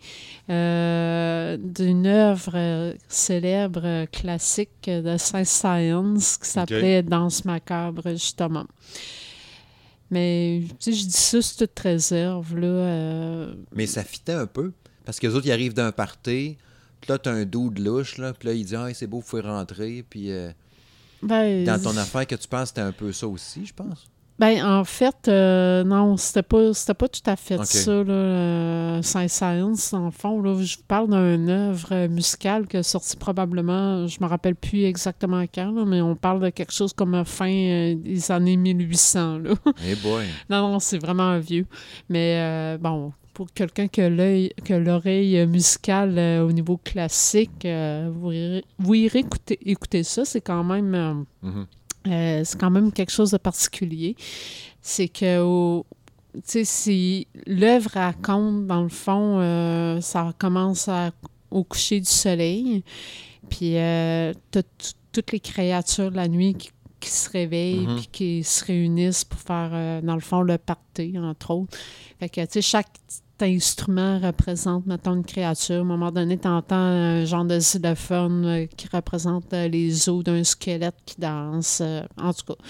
euh, d'une œuvre euh, célèbre euh, classique de Saint-Science qui s'appelait Danse macabre justement. Mais tu sais, je dis ça sur toute réserve là. euh, Mais ça fitait un peu. Parce que les autres, ils arrivent d'un party. Puis là, t'as un dos de louche. Là, puis là, il dit Ah, c'est beau, vous pouvez rentrer. Puis euh, ben, dans ton affaire que tu penses, c'était un peu ça aussi, je pense. Ben, en fait, euh, non, c'était pas, c'était pas tout à fait ça, là, euh, Saint-Science, en fond. Là, je vous parle d'une œuvre musicale qui est sortie probablement, je me rappelle plus exactement quand, là, mais on parle de quelque chose comme fin euh, des années 1800. Là. Eh boy. non, non, c'est vraiment un vieux. Mais euh, bon, pour quelqu'un qui a l'œil- l'oreille musicale euh, au niveau classique, euh, vous irez, vous irez écouter, écouter ça. C'est quand même... euh, Mhm. Euh, c'est quand même quelque chose de particulier. C'est que, au- tu sais, si l'œuvre raconte, dans le fond, euh, ça commence à- au coucher du soleil, puis euh, t'as toutes les créatures de la nuit qui, qui se réveillent, Mhm. puis qui se réunissent pour faire, euh, dans le fond, le party, entre autres. Fait que, tu sais, chaque instrument représente, mettons, une créature. À un moment donné, tu entends un genre de xylophone euh, qui représente euh, les os d'un squelette qui danse. euh, en tout cas,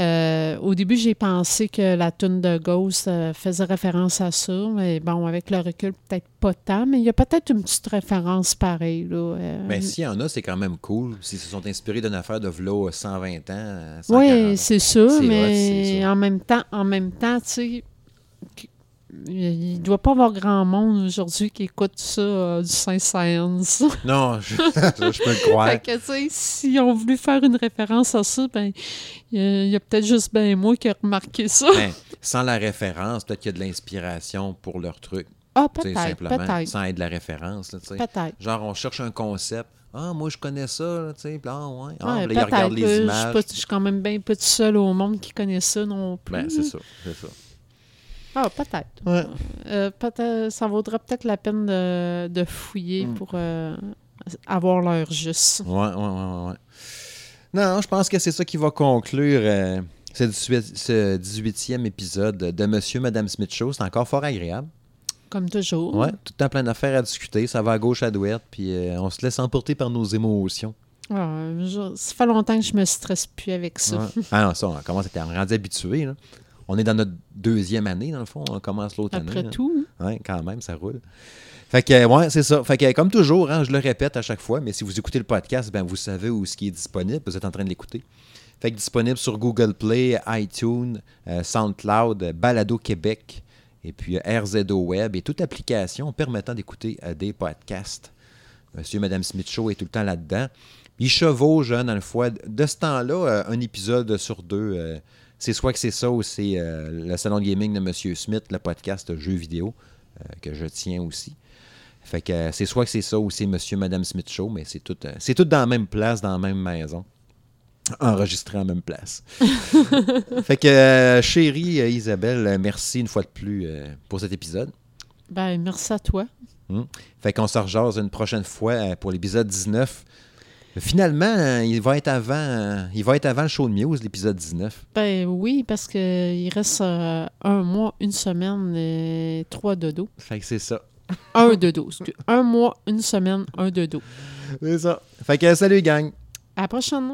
Euh, au début, j'ai pensé que la tune de Ghost faisait référence à ça, mais bon, avec le recul, peut-être pas tant, mais il y a peut-être une petite référence pareille. Là, euh. Ben, s'il y en a, c'est quand même cool. S'ils se sont inspirés d'une affaire de v'là 120 ans, euh, 140 Oui, c'est hot, mais en même temps, en même temps, tu sais, il ne doit pas avoir grand monde aujourd'hui qui écoute ça euh, du Saint-Science. Non, je, je peux le croire. fait que, s'ils ont voulu faire une référence à ça, ben, il y a, peut-être juste ben moi qui ai remarqué ça. Ben, sans la référence, peut-être qu'il y a de l'inspiration pour leur truc. Ah, peut-être, peut-être, sans être de la référence. Peut-être. Genre, on cherche un concept. Ah, moi, je connais ça, tu sais. Ah, ouais. Ah, Ouais, là, ils regardent les Euh, Je images. je suis quand même bien pas tout seul au monde qui connaît ça non plus. Ben, c'est ça, c'est ça. Ah, peut-être. Ouais. Euh, peut-être, ça vaudrait peut-être la peine de, de fouiller Mm. pour euh, avoir l'heure juste. Ouais, ouais, ouais, ouais. Non, je pense que c'est ça qui va conclure euh, ce 18 ce 18e épisode de Monsieur Madame Smith Show. C'est encore fort agréable. Comme toujours. Ouais, tout le temps plein d'affaires à discuter. Ça va à gauche, à droite, puis euh, on se laisse emporter par nos émotions. Ah, je- ça fait longtemps que je me stresse plus avec ça. Ouais. Ah non, ça, on commence à être rendu habitué. là. On est dans notre deuxième année, dans le fond. On commence l'autre année. Après tout, Ouais, quand même, ça roule. Fait que, ouais, c'est ça. Fait que, comme toujours, hein, je le répète à chaque fois, mais si vous écoutez le podcast, ben, vous savez où ce qui est disponible. Vous êtes en train de l'écouter. Fait que disponible sur Google Play, iTunes, euh, SoundCloud, Balado Québec, et puis euh, RZO Web, et toute application permettant d'écouter euh, des podcasts. Monsieur et Madame Smith Show est tout le temps là-dedans. Il chevauche, hein, dans le foie. De ce temps-là, un épisode sur deux, c'est soit que c'est ça ou c'est euh, le salon de gaming de Monsieur Smith, le podcast jeux vidéo, euh, que je tiens aussi. Fait que euh, c'est soit que c'est ça ou c'est Monsieur Madame Smith Show, mais c'est tout, c'est tout dans la même place, dans la même maison. Enregistré en même place. fait que, chérie Isabelle, merci une fois de plus pour cet épisode. ben merci à toi. Fait qu'on se rejase une prochaine fois pour l'épisode 19. Finalement, il va être avant, il va être avant le show de Muse, l'épisode 19. Ben oui, parce que il reste euh, un mois, une semaine, et trois dodo. Fait que c'est ça. Un dodo. Un mois, une semaine, un dodo. C'est ça. Fait que salut gang. À la prochaine.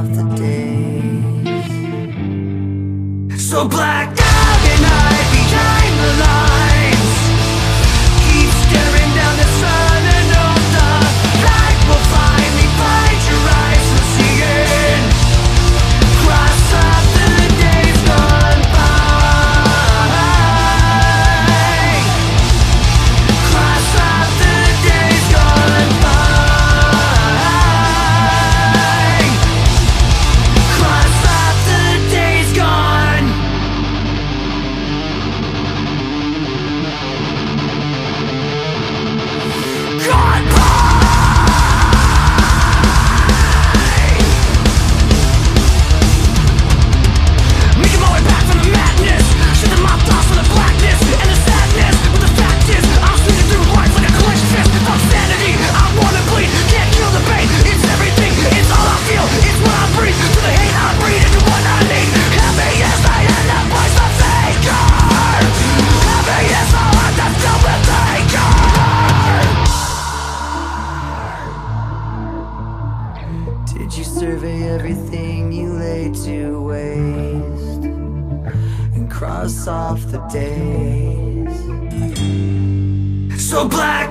of the. So black out and I behind the line. black.